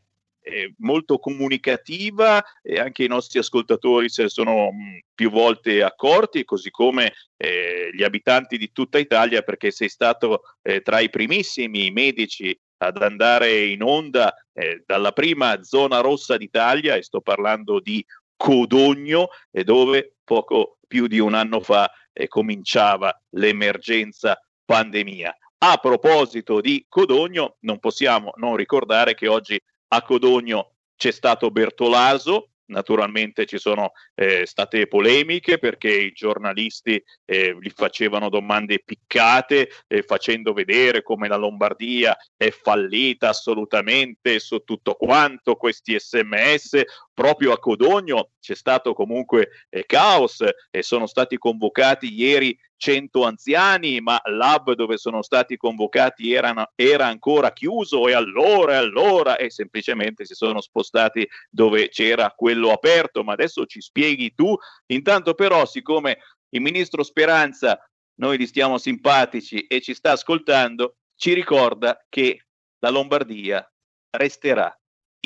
molto comunicativa e anche i nostri ascoltatori se ne sono mh, più volte accorti, così come eh, gli abitanti di tutta Italia, perché sei stato eh, tra i primissimi medici ad andare in onda eh, dalla prima zona rossa d'Italia, e sto parlando di Codogno, dove poco più di un anno fa eh, cominciava l'emergenza pandemia. A proposito di Codogno, non possiamo non ricordare che oggi a Codogno c'è stato Bertolaso, naturalmente ci sono eh, state polemiche perché i giornalisti eh, gli facevano domande piccate eh, facendo vedere come la Lombardia è fallita assolutamente su tutto quanto questi sms proprio a Codogno c'è stato comunque eh, caos e sono stati convocati ieri 100 anziani, ma l'hub dove sono stati convocati era, era ancora chiuso e allora, allora, e semplicemente si sono spostati dove c'era quello aperto, ma adesso ci spieghi tu. Intanto però, siccome il ministro Speranza, noi gli stiamo simpatici e ci sta ascoltando, ci ricorda che la Lombardia resterà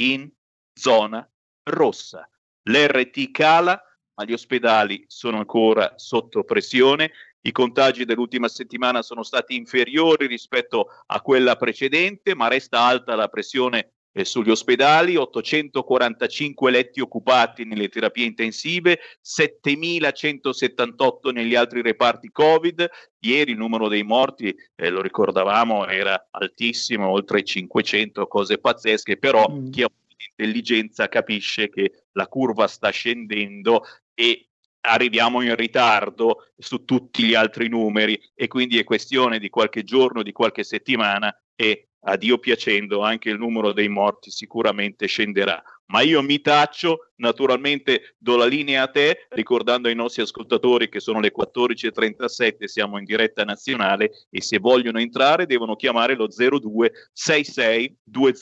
in zona rossa. L'RT cala, ma gli ospedali sono ancora sotto pressione i contagi dell'ultima settimana sono stati inferiori rispetto a quella precedente, ma resta alta la pressione eh, sugli ospedali, 845 letti occupati nelle terapie intensive, 7178 negli altri reparti Covid. Ieri il numero dei morti, eh, lo ricordavamo, era altissimo, oltre 500, cose pazzesche, però mm. chi ha intelligenza capisce che la curva sta scendendo e arriviamo in ritardo su tutti gli altri numeri e quindi è questione di qualche giorno, di qualche settimana e a Dio piacendo anche il numero dei morti sicuramente scenderà ma io mi taccio, naturalmente do la linea a te, ricordando ai nostri ascoltatori che sono le 14.37, siamo in diretta nazionale e se vogliono entrare devono chiamare lo 02 66 20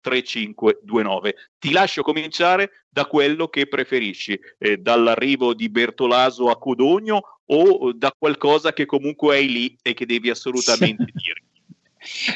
3529. Ti lascio cominciare da quello che preferisci, eh, dall'arrivo di Bertolaso a Codogno o da qualcosa che comunque hai lì e che devi assolutamente dire.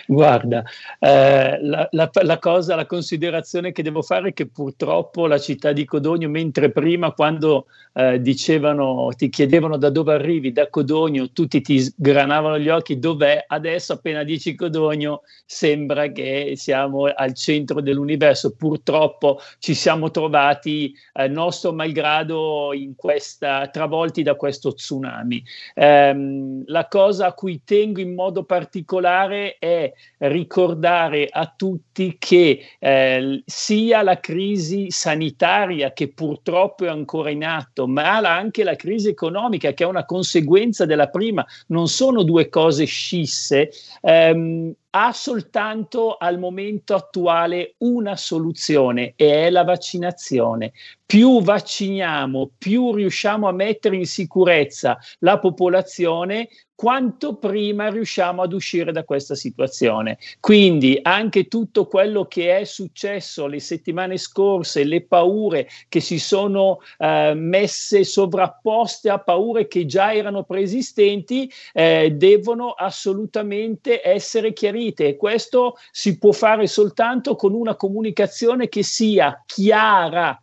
Guarda, eh, la, la, la, cosa, la considerazione che devo fare è che purtroppo la città di Codogno, mentre prima quando eh, dicevano, ti chiedevano da dove arrivi, da Codogno, tutti ti sgranavano gli occhi, dov'è? Adesso appena dici Codogno sembra che siamo al centro dell'universo. Purtroppo ci siamo trovati, eh, nostro malgrado, in questa, travolti da questo tsunami. Eh, la cosa a cui tengo in modo particolare è ricordare a tutti che eh, sia la crisi sanitaria che purtroppo è ancora in atto, ma anche la crisi economica che è una conseguenza della prima, non sono due cose scisse. Ehm, ha soltanto al momento attuale una soluzione e è la vaccinazione. Più vacciniamo, più riusciamo a mettere in sicurezza la popolazione, quanto prima riusciamo ad uscire da questa situazione. Quindi anche tutto quello che è successo le settimane scorse, le paure che si sono eh, messe sovrapposte a paure che già erano preesistenti, eh, devono assolutamente essere chiarite questo si può fare soltanto con una comunicazione che sia chiara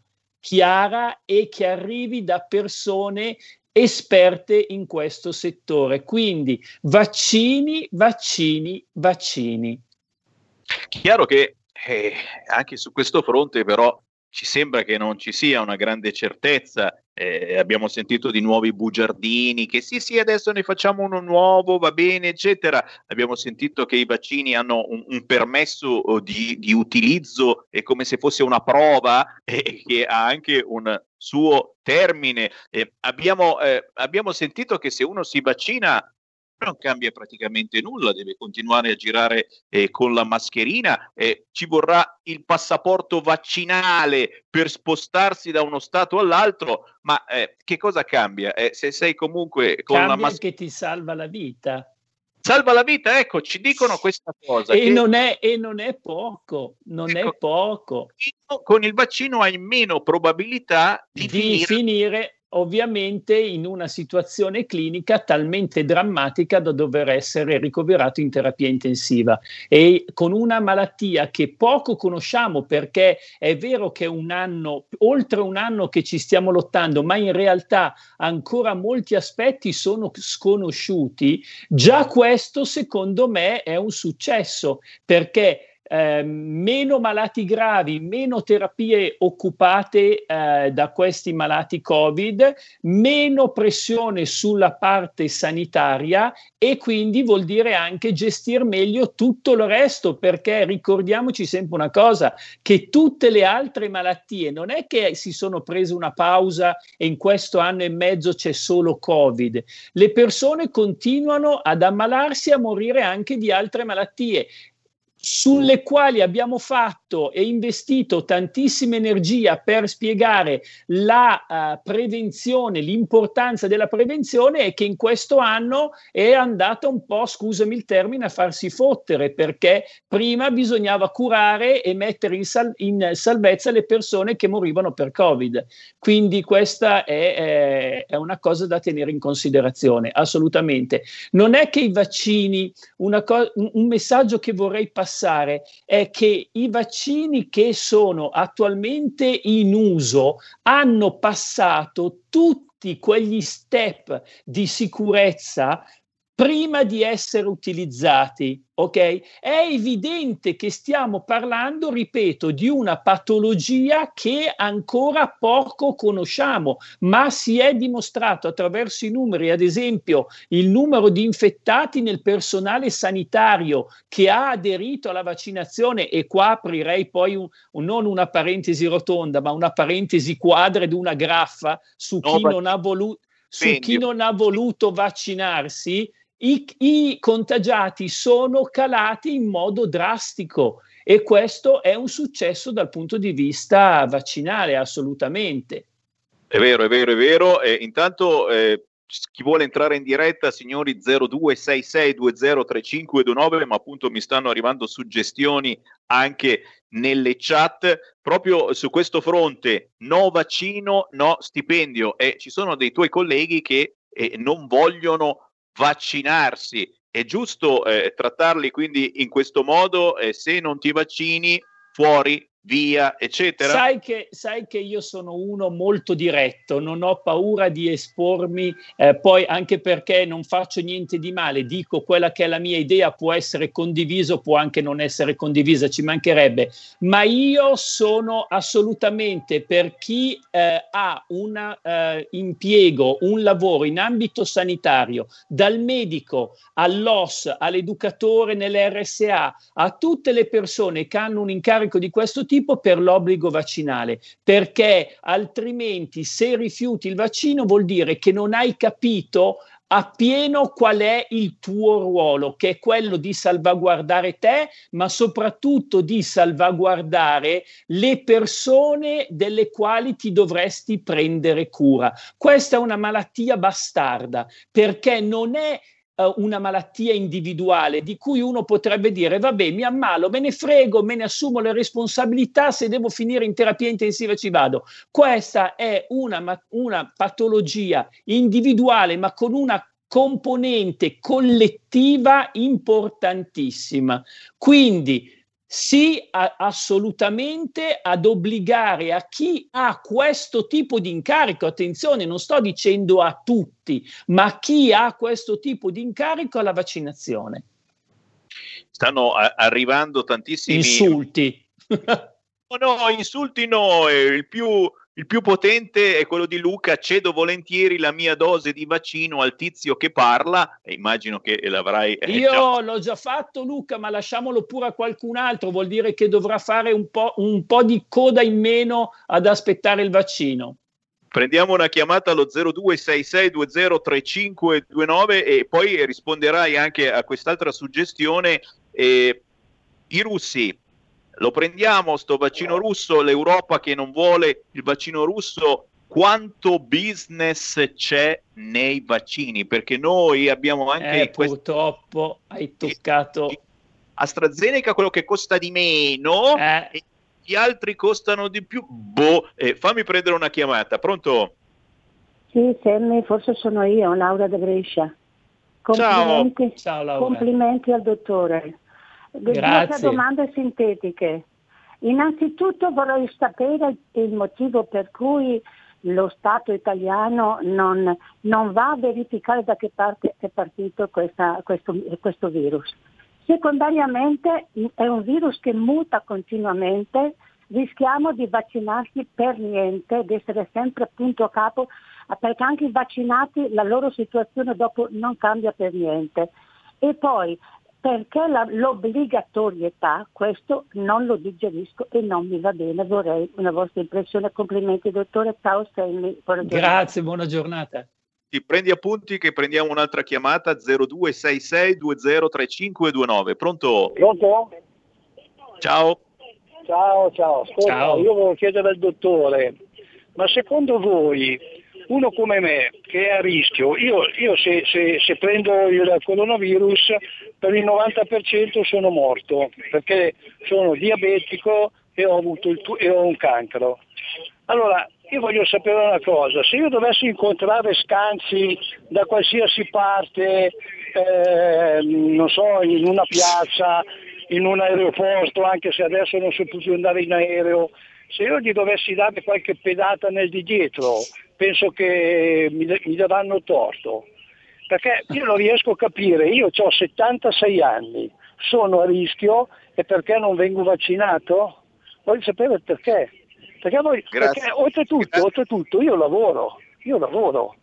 chiara e che arrivi da persone esperte in questo settore. Quindi vaccini, vaccini, vaccini. Chiaro che eh, anche su questo fronte però ci sembra che non ci sia una grande certezza. Eh, abbiamo sentito di nuovi bugiardini che sì, sì, adesso ne facciamo uno nuovo, va bene, eccetera. Abbiamo sentito che i vaccini hanno un, un permesso oh, di, di, utilizzo, è come se fosse una prova e che ha anche un suo termine. Eh, abbiamo, eh, abbiamo sentito che se uno si vaccina non cambia praticamente nulla, deve continuare a girare eh, con la mascherina, eh, ci vorrà il passaporto vaccinale per spostarsi da uno stato all'altro, ma eh, che cosa cambia? Eh, se sei comunque con cambia la mascherina... che ti salva la vita. Salva la vita, ecco, ci dicono questa cosa. E, che... non, è, e non è poco, non ecco, è poco. Con il vaccino hai meno probabilità di, di finire... finire ovviamente in una situazione clinica talmente drammatica da dover essere ricoverato in terapia intensiva. E con una malattia che poco conosciamo perché è vero che è un anno, oltre un anno che ci stiamo lottando, ma in realtà ancora molti aspetti sono sconosciuti, già questo secondo me è un successo perché eh, meno malati gravi, meno terapie occupate eh, da questi malati Covid, meno pressione sulla parte sanitaria e quindi vuol dire anche gestire meglio tutto il resto, perché ricordiamoci sempre una cosa, che tutte le altre malattie non è che si sono prese una pausa e in questo anno e mezzo c'è solo Covid, le persone continuano ad ammalarsi e a morire anche di altre malattie sulle quali abbiamo fatto e investito tantissima energia per spiegare la uh, prevenzione, l'importanza della prevenzione e che in questo anno è andata un po', scusami il termine, a farsi fottere perché prima bisognava curare e mettere in, sal- in salvezza le persone che morivano per Covid. Quindi questa è, è, una cosa da tenere in considerazione, assolutamente. Non è che i vaccini, co- un messaggio che vorrei passare passare è che i vaccini che sono attualmente in uso hanno passato tutti quegli step di sicurezza prima di essere utilizzati ok? È evidente che stiamo parlando, ripeto, di una patologia che ancora poco conosciamo, ma si è dimostrato attraverso i numeri, ad esempio il numero di infettati nel personale sanitario che ha aderito alla vaccinazione e qua aprirei poi un, un, non una parentesi rotonda, ma una parentesi quadra ed una graffa su chi, no, non, ha volu- su chi non ha voluto vaccinarsi i, i contagiati sono calati in modo drastico e questo è un successo dal punto di vista vaccinale, assolutamente. È vero, è vero, è vero. E intanto eh, chi vuole entrare in diretta, signori 0266203529, ma appunto mi stanno arrivando suggestioni anche nelle chat proprio su questo fronte, no vaccino, no stipendio e ci sono dei tuoi colleghi che eh, non vogliono vaccinarsi. È giusto eh, trattarli quindi in questo modo, eh, se non ti vaccini, fuori via, eccetera. Sai che, sai che, io sono uno molto diretto, non ho paura di espormi, eh, poi anche perché non faccio niente di male, dico quella che è la mia idea, può essere condiviso, può anche non essere condivisa, ci mancherebbe, ma io sono assolutamente per chi eh, ha un eh, impiego, un lavoro in ambito sanitario, dal medico all'OS, all'educatore nell'RSA, a tutte le persone che hanno un incarico di questo tipo, tipo per l'obbligo vaccinale, perché altrimenti se rifiuti il vaccino vuol dire che non hai capito appieno qual è il tuo ruolo, che è quello di salvaguardare te, ma soprattutto di salvaguardare le persone delle quali ti dovresti prendere cura. Questa è una malattia bastarda, perché non è uh, una malattia individuale di cui uno potrebbe dire vabbè mi ammalo, me ne frego, me ne assumo le responsabilità, se devo finire in terapia intensiva ci vado. Questa è una, una patologia individuale ma con una componente collettiva importantissima. Quindi sì a, assolutamente ad obbligare a chi ha questo tipo di incarico, attenzione, non sto dicendo a tutti, ma a chi ha questo tipo di incarico alla vaccinazione. Stanno a- arrivando tantissimi insulti. no, no, insulti no, il più il più potente è quello di Luca, cedo volentieri la mia dose di vaccino al tizio che parla, e immagino che l'avrai... Eh, Io già... l'ho già fatto Luca, ma lasciamolo pure a qualcun altro, vuol dire che dovrà fare un po', un po di coda in meno ad aspettare il vaccino. Prendiamo una chiamata allo 0266203529 e poi risponderai anche a quest'altra suggestione. Eh, I russi lo prendiamo sto vaccino russo, l'Europa che non vuole il vaccino russo, quanto business c'è nei vaccini? Perché noi abbiamo anche... Eh, purtroppo hai toccato... AstraZeneca quello che costa di meno eh. e gli altri costano di più. Boh, eh, fammi prendere una chiamata, pronto? Sì, Sammy, forse sono io, Laura De Brescia. Complimenti, Ciao. Ciao Laura. complimenti al dottore. Grazie. domande sintetiche. Innanzitutto vorrei sapere il motivo per cui lo Stato italiano non, non va a verificare da che parte è partito questa, questo, questo, virus. Secondariamente è un virus che muta continuamente, rischiamo di vaccinarsi per niente, di essere sempre punto a capo, perché anche i vaccinati la loro situazione dopo non cambia per niente. E poi perché la, l'obbligatorietà, questo non lo digerisco e non mi va bene, vorrei una vostra impressione. Complimenti dottore, ciao Stanley. Grazie, buona giornata. Ti prendi appunti che prendiamo un'altra chiamata 0266 203529. Pronto? Pronto? Ciao. Ciao, ciao. Ascolta, Ciao. io volevo chiedere al dottore, ma secondo voi uno come me che è a rischio, io, io se, se- se prendo il coronavirus per il 90% sono morto perché sono diabetico e ho, il e ho un cancro. Allora, io voglio sapere una cosa, se io dovessi incontrare scanzi da qualsiasi parte, eh, non so, in una piazza, in un aeroporto, anche se adesso non so più andare in aereo, se io gli dovessi dare qualche pedata nel di dietro, penso che mi, mi daranno torto. Perché io non riesco a capire, io ho 76 anni, sono a rischio e perché non vengo vaccinato? Voglio sapere perché. Perché, voi, perché oltretutto, oltretutto io lavoro, io lavoro.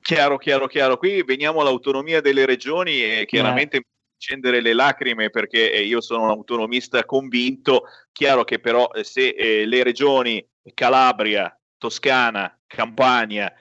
Chiaro, chiaro, chiaro. Qui veniamo all'autonomia delle regioni e chiaramente scendere le lacrime perché eh, io sono un autonomista convinto. Chiaro che però eh, se eh, le regioni Calabria, Toscana, Campania,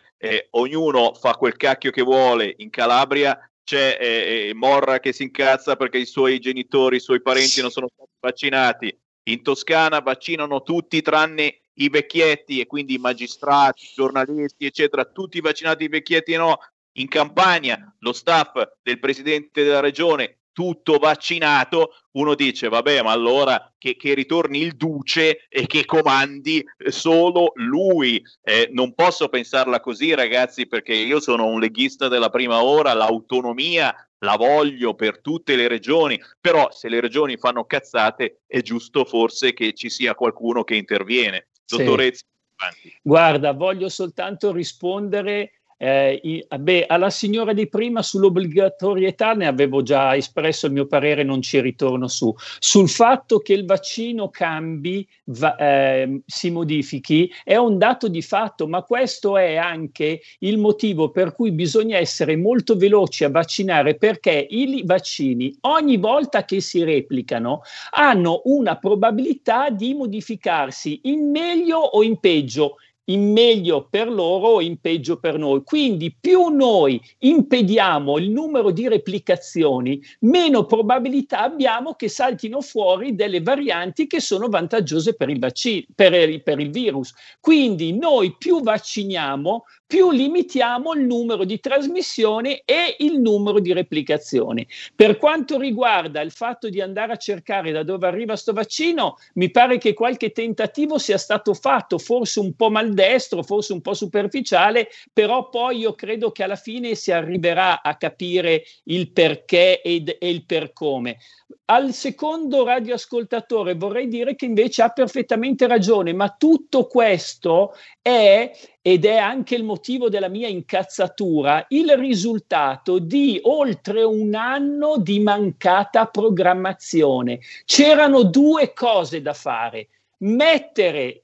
ognuno fa quel cacchio che vuole in Calabria, c'è eh, Morra che si incazza perché i suoi genitori, i suoi parenti non sono stati vaccinati. In Toscana vaccinano tutti tranne i vecchietti e quindi i magistrati, i giornalisti, eccetera, tutti vaccinati, i vecchietti no. In Campania lo staff del presidente della regione tutto vaccinato, uno dice vabbè ma allora che, che ritorni il duce e che comandi eh, solo lui. Eh, non posso pensarla così ragazzi perché io sono un leghista della prima ora, l'autonomia la voglio per tutte le regioni, però se le regioni fanno cazzate è giusto forse che ci sia qualcuno che interviene. Sì. Dottor Ezzi, avanti. Guarda, voglio soltanto rispondere eh, i- beh, alla signora di prima sull'obbligatorietà ne avevo già espresso il mio parere, non ci ritorno su. Sul fatto che il vaccino cambi, va- ehm, si modifichi, è un dato di fatto, ma questo è anche il motivo per cui bisogna essere molto veloci a vaccinare perché i vaccini ogni volta che si replicano hanno una probabilità di modificarsi in meglio o in peggio in meglio per loro o in peggio per noi. Quindi più noi impediamo il numero di replicazioni, meno probabilità abbiamo che saltino fuori delle varianti che sono vantaggiose per il, vaccino, per per il virus. Quindi noi più vacciniamo, più limitiamo il numero di trasmissioni e il numero di replicazioni. Per quanto riguarda il fatto di andare a cercare da dove arriva sto vaccino, mi pare che qualche tentativo sia stato fatto, forse un po' maldestro, forse un po' superficiale, però poi io credo che alla fine si arriverà a capire il perché ed- e il per come. Al secondo radioascoltatore vorrei dire che invece ha perfettamente ragione, ma tutto questo è, ed è anche il motivo della mia incazzatura, il risultato di oltre un anno di mancata programmazione. C'erano due cose da fare. Mettere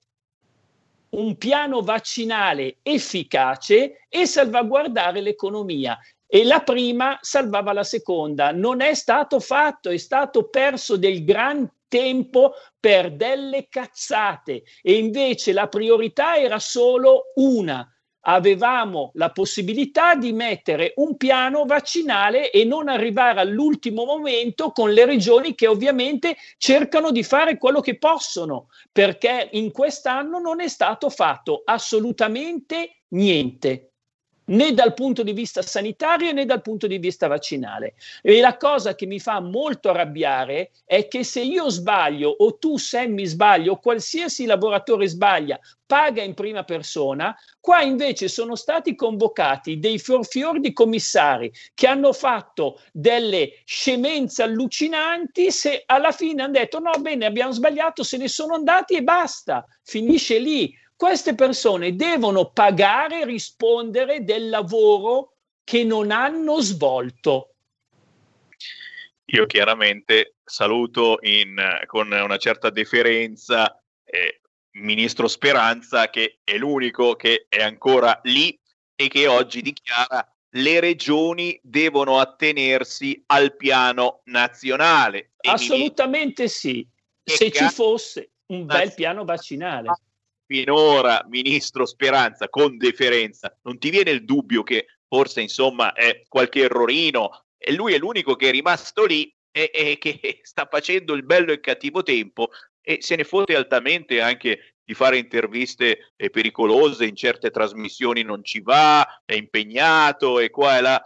un piano vaccinale efficace e salvaguardare l'economia. E la prima salvava la seconda. Non è stato fatto, è stato perso del gran tempo per delle cazzate e invece la priorità era solo una. Avevamo la possibilità di mettere un piano vaccinale e non arrivare all'ultimo momento con le regioni che ovviamente cercano di fare quello che possono, perché in quest'anno non è stato fatto assolutamente niente né dal punto di vista sanitario né dal punto di vista vaccinale. E la cosa che mi fa molto arrabbiare è che se io sbaglio o tu Sammy sbaglio o qualsiasi lavoratore sbaglia, paga in prima persona, qua invece sono stati convocati dei fior di commissari che hanno fatto delle scemenze allucinanti se alla fine hanno detto no bene abbiamo sbagliato, se ne sono andati e basta, finisce lì queste persone devono pagare e rispondere del lavoro che non hanno svolto. Io chiaramente saluto in, con una certa deferenza eh, Ministro Speranza, che è l'unico che è ancora lì e che oggi dichiara le regioni devono attenersi al piano nazionale. Assolutamente sì, se ci fosse un bel piano vaccinale. Finora, Ministro Speranza, con deferenza, non ti viene il dubbio che forse insomma è qualche errorino e lui è l'unico che è rimasto lì e, e che sta facendo il bello e il cattivo tempo e se ne fotte altamente anche di fare interviste eh, pericolose in certe trasmissioni non ci va, è impegnato e qua e là.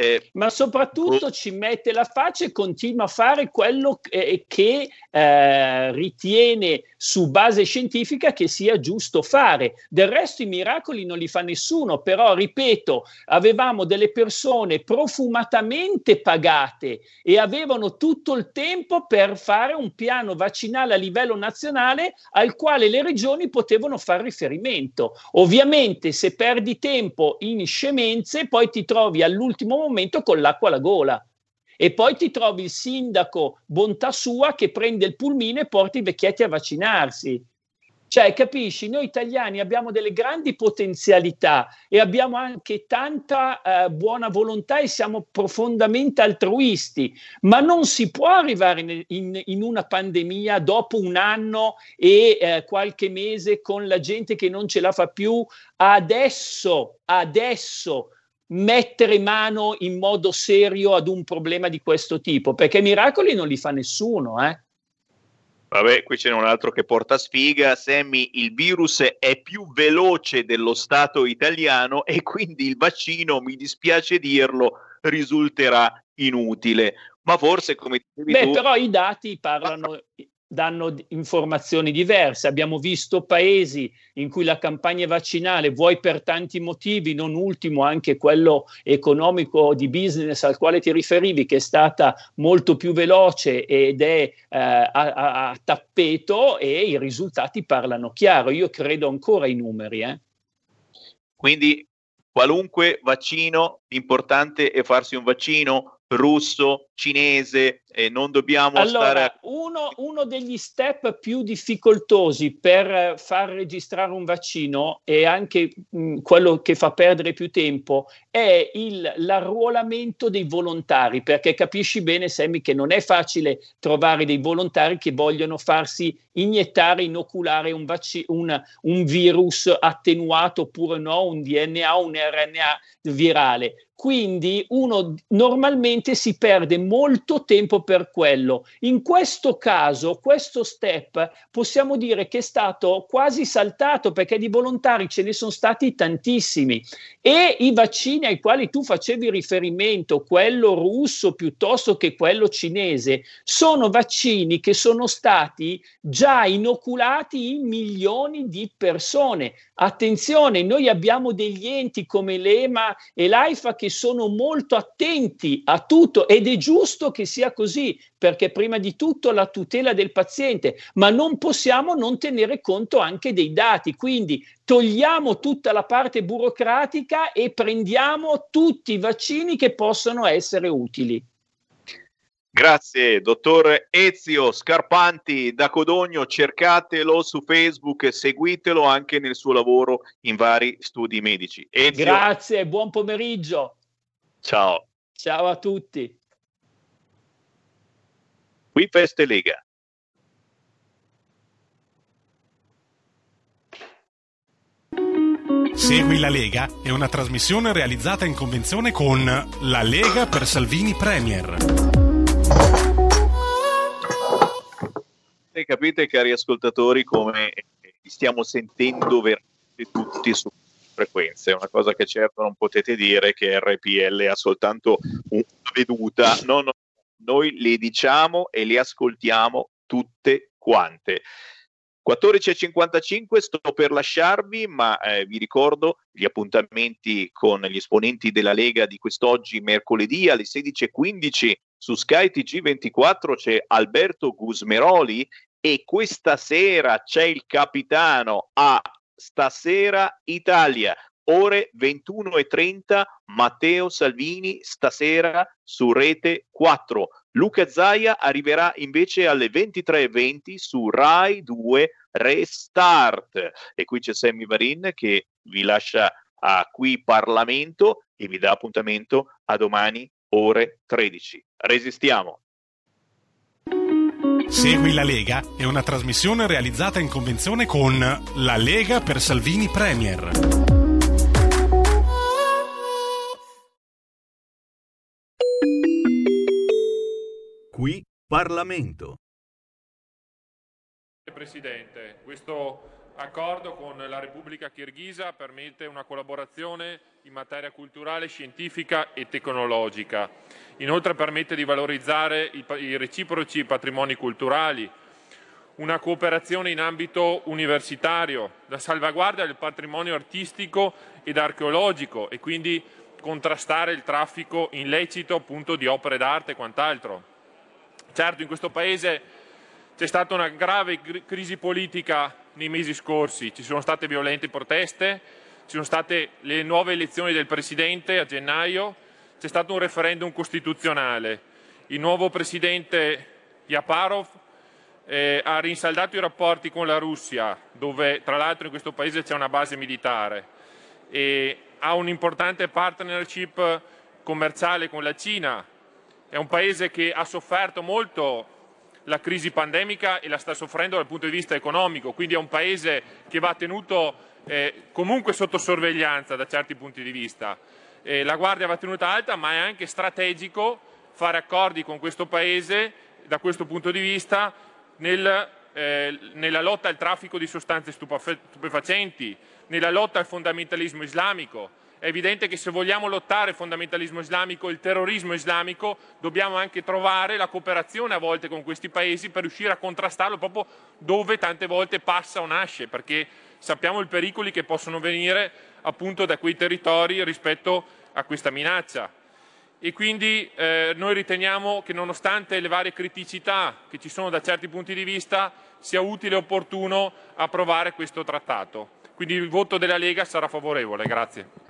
Eh, Ma soprattutto oh. ci mette la faccia e continua a fare quello che, che eh, ritiene su base scientifica che sia giusto fare. Del resto i miracoli non li fa nessuno, però ripeto, avevamo delle persone profumatamente pagate e avevano tutto il tempo per fare un piano vaccinale a livello nazionale al quale le regioni potevano fare riferimento. Ovviamente se perdi tempo in scemenze, poi ti trovi all'ultimo momento momento con l'acqua alla gola. E poi ti trovi il sindaco, bontà sua, che prende il pulmino e porta i vecchietti a vaccinarsi. Cioè, capisci, noi italiani abbiamo delle grandi potenzialità e abbiamo anche tanta eh, buona volontà e siamo profondamente altruisti, ma non si può arrivare in, in, in una pandemia dopo un anno e eh, qualche mese con la gente che non ce la fa più adesso, adesso mettere mano in modo serio ad un problema di questo tipo, perché miracoli non li fa nessuno, eh? Vabbè, qui c'è un altro che porta sfiga. Sammy, il virus è più veloce dello Stato italiano e quindi il vaccino, mi dispiace dirlo, risulterà inutile. Ma forse, come dicevi Beh, tu... però i dati parlano, danno informazioni diverse. Abbiamo visto paesi in cui la campagna vaccinale, vuoi per tanti motivi, non ultimo anche quello economico di business al quale ti riferivi, che è stata molto più veloce ed è eh, a, a, a, tappeto e i risultati parlano chiaro. Io credo ancora ai numeri. Eh. Quindi qualunque vaccino, l'importante è farsi un vaccino, russo, cinese, e non dobbiamo allora, stare... Uno, uno degli step più difficoltosi per far registrare un vaccino e anche mh, quello che fa perdere più tempo è il, l'arruolamento dei volontari, perché capisci bene, Sammy, che non è facile trovare dei volontari che vogliono farsi iniettare, inoculare un, vac- un, un virus attenuato oppure no, un DNA, un RNA virale. Quindi uno normalmente si perde molto tempo per quello. In questo caso, questo step possiamo dire che è stato quasi saltato perché di volontari ce ne sono stati tantissimi e i vaccini ai quali tu facevi riferimento, quello russo piuttosto che quello cinese, sono vaccini che sono stati già inoculati in milioni di persone. Attenzione, noi abbiamo degli enti come l'EMA e l'AIFA che sono molto attenti a tutto ed è giusto che sia così, perché prima di tutto la tutela del paziente, ma non possiamo non tenere conto anche dei dati. Quindi togliamo tutta la parte burocratica e prendiamo tutti i vaccini che possono essere utili. Grazie, dottor Ezio Scarpanti da Codogno, cercatelo su Facebook e seguitelo anche nel suo lavoro in vari studi medici. Ezio, Grazie, buon pomeriggio. Ciao. Ciao a tutti. Qui Feste Lega. Segui la Lega è una trasmissione realizzata in convenzione con La Lega per Salvini Premier. E capite, cari ascoltatori, come stiamo sentendo veramente tutti su frequenze. È una cosa che certo non potete dire che RPL ha soltanto una veduta. No, no, noi le diciamo e le ascoltiamo tutte quante. 14.55 sto per lasciarvi, ma eh, vi ricordo gli appuntamenti con gli esponenti della Lega di quest'oggi, mercoledì alle 16.15 su Sky TG24 c'è Alberto Gusmeroli e questa sera c'è il capitano a Stasera Italia, ore 21.30, Matteo Salvini stasera su Rete 4. Luca Zaia arriverà invece alle 23.20 su Rai 2 Restart. E qui c'è Sammy Varin che vi lascia a qui Parlamento e vi dà appuntamento a domani ore 13. Resistiamo. Segui la Lega è una trasmissione realizzata in convenzione con La Lega per Salvini Premier. Qui Parlamento. Presidente, questo accordo con la Repubblica Kirghisa permette una collaborazione in materia culturale, scientifica e tecnologica. Inoltre permette di valorizzare i, reciproci patrimoni culturali, una cooperazione in ambito universitario, la salvaguardia del patrimonio artistico ed archeologico e quindi contrastare il traffico illecito appunto di opere d'arte e quant'altro. Certo, in questo Paese c'è stata una grave crisi politica nei mesi scorsi, ci sono state violente proteste, ci sono state le nuove elezioni del Presidente a gennaio, c'è stato un referendum costituzionale, il nuovo Presidente Yaparov eh, ha rinsaldato i rapporti con la Russia, dove tra l'altro in questo Paese c'è una base militare, e ha un'importante partnership commerciale con la Cina, è un paese che ha sofferto molto la crisi pandemica e la sta soffrendo dal punto di vista economico, quindi è un paese che va tenuto eh, comunque sotto sorveglianza da certi punti di vista. Eh, la guardia va tenuta alta, ma è anche strategico fare accordi con questo paese da questo punto di vista nel, eh, nella lotta al traffico di sostanze stupefacenti, nella lotta al fondamentalismo islamico, è evidente che se vogliamo lottare il fondamentalismo islamico e il terrorismo islamico dobbiamo anche trovare la cooperazione a volte con questi paesi per riuscire a contrastarlo proprio dove tante volte passa o nasce, perché sappiamo i pericoli che possono venire appunto da quei territori rispetto a questa minaccia. E quindi eh, noi riteniamo che nonostante le varie criticità che ci sono da certi punti di vista sia utile e opportuno approvare questo trattato. Quindi il voto della Lega sarà favorevole. Grazie.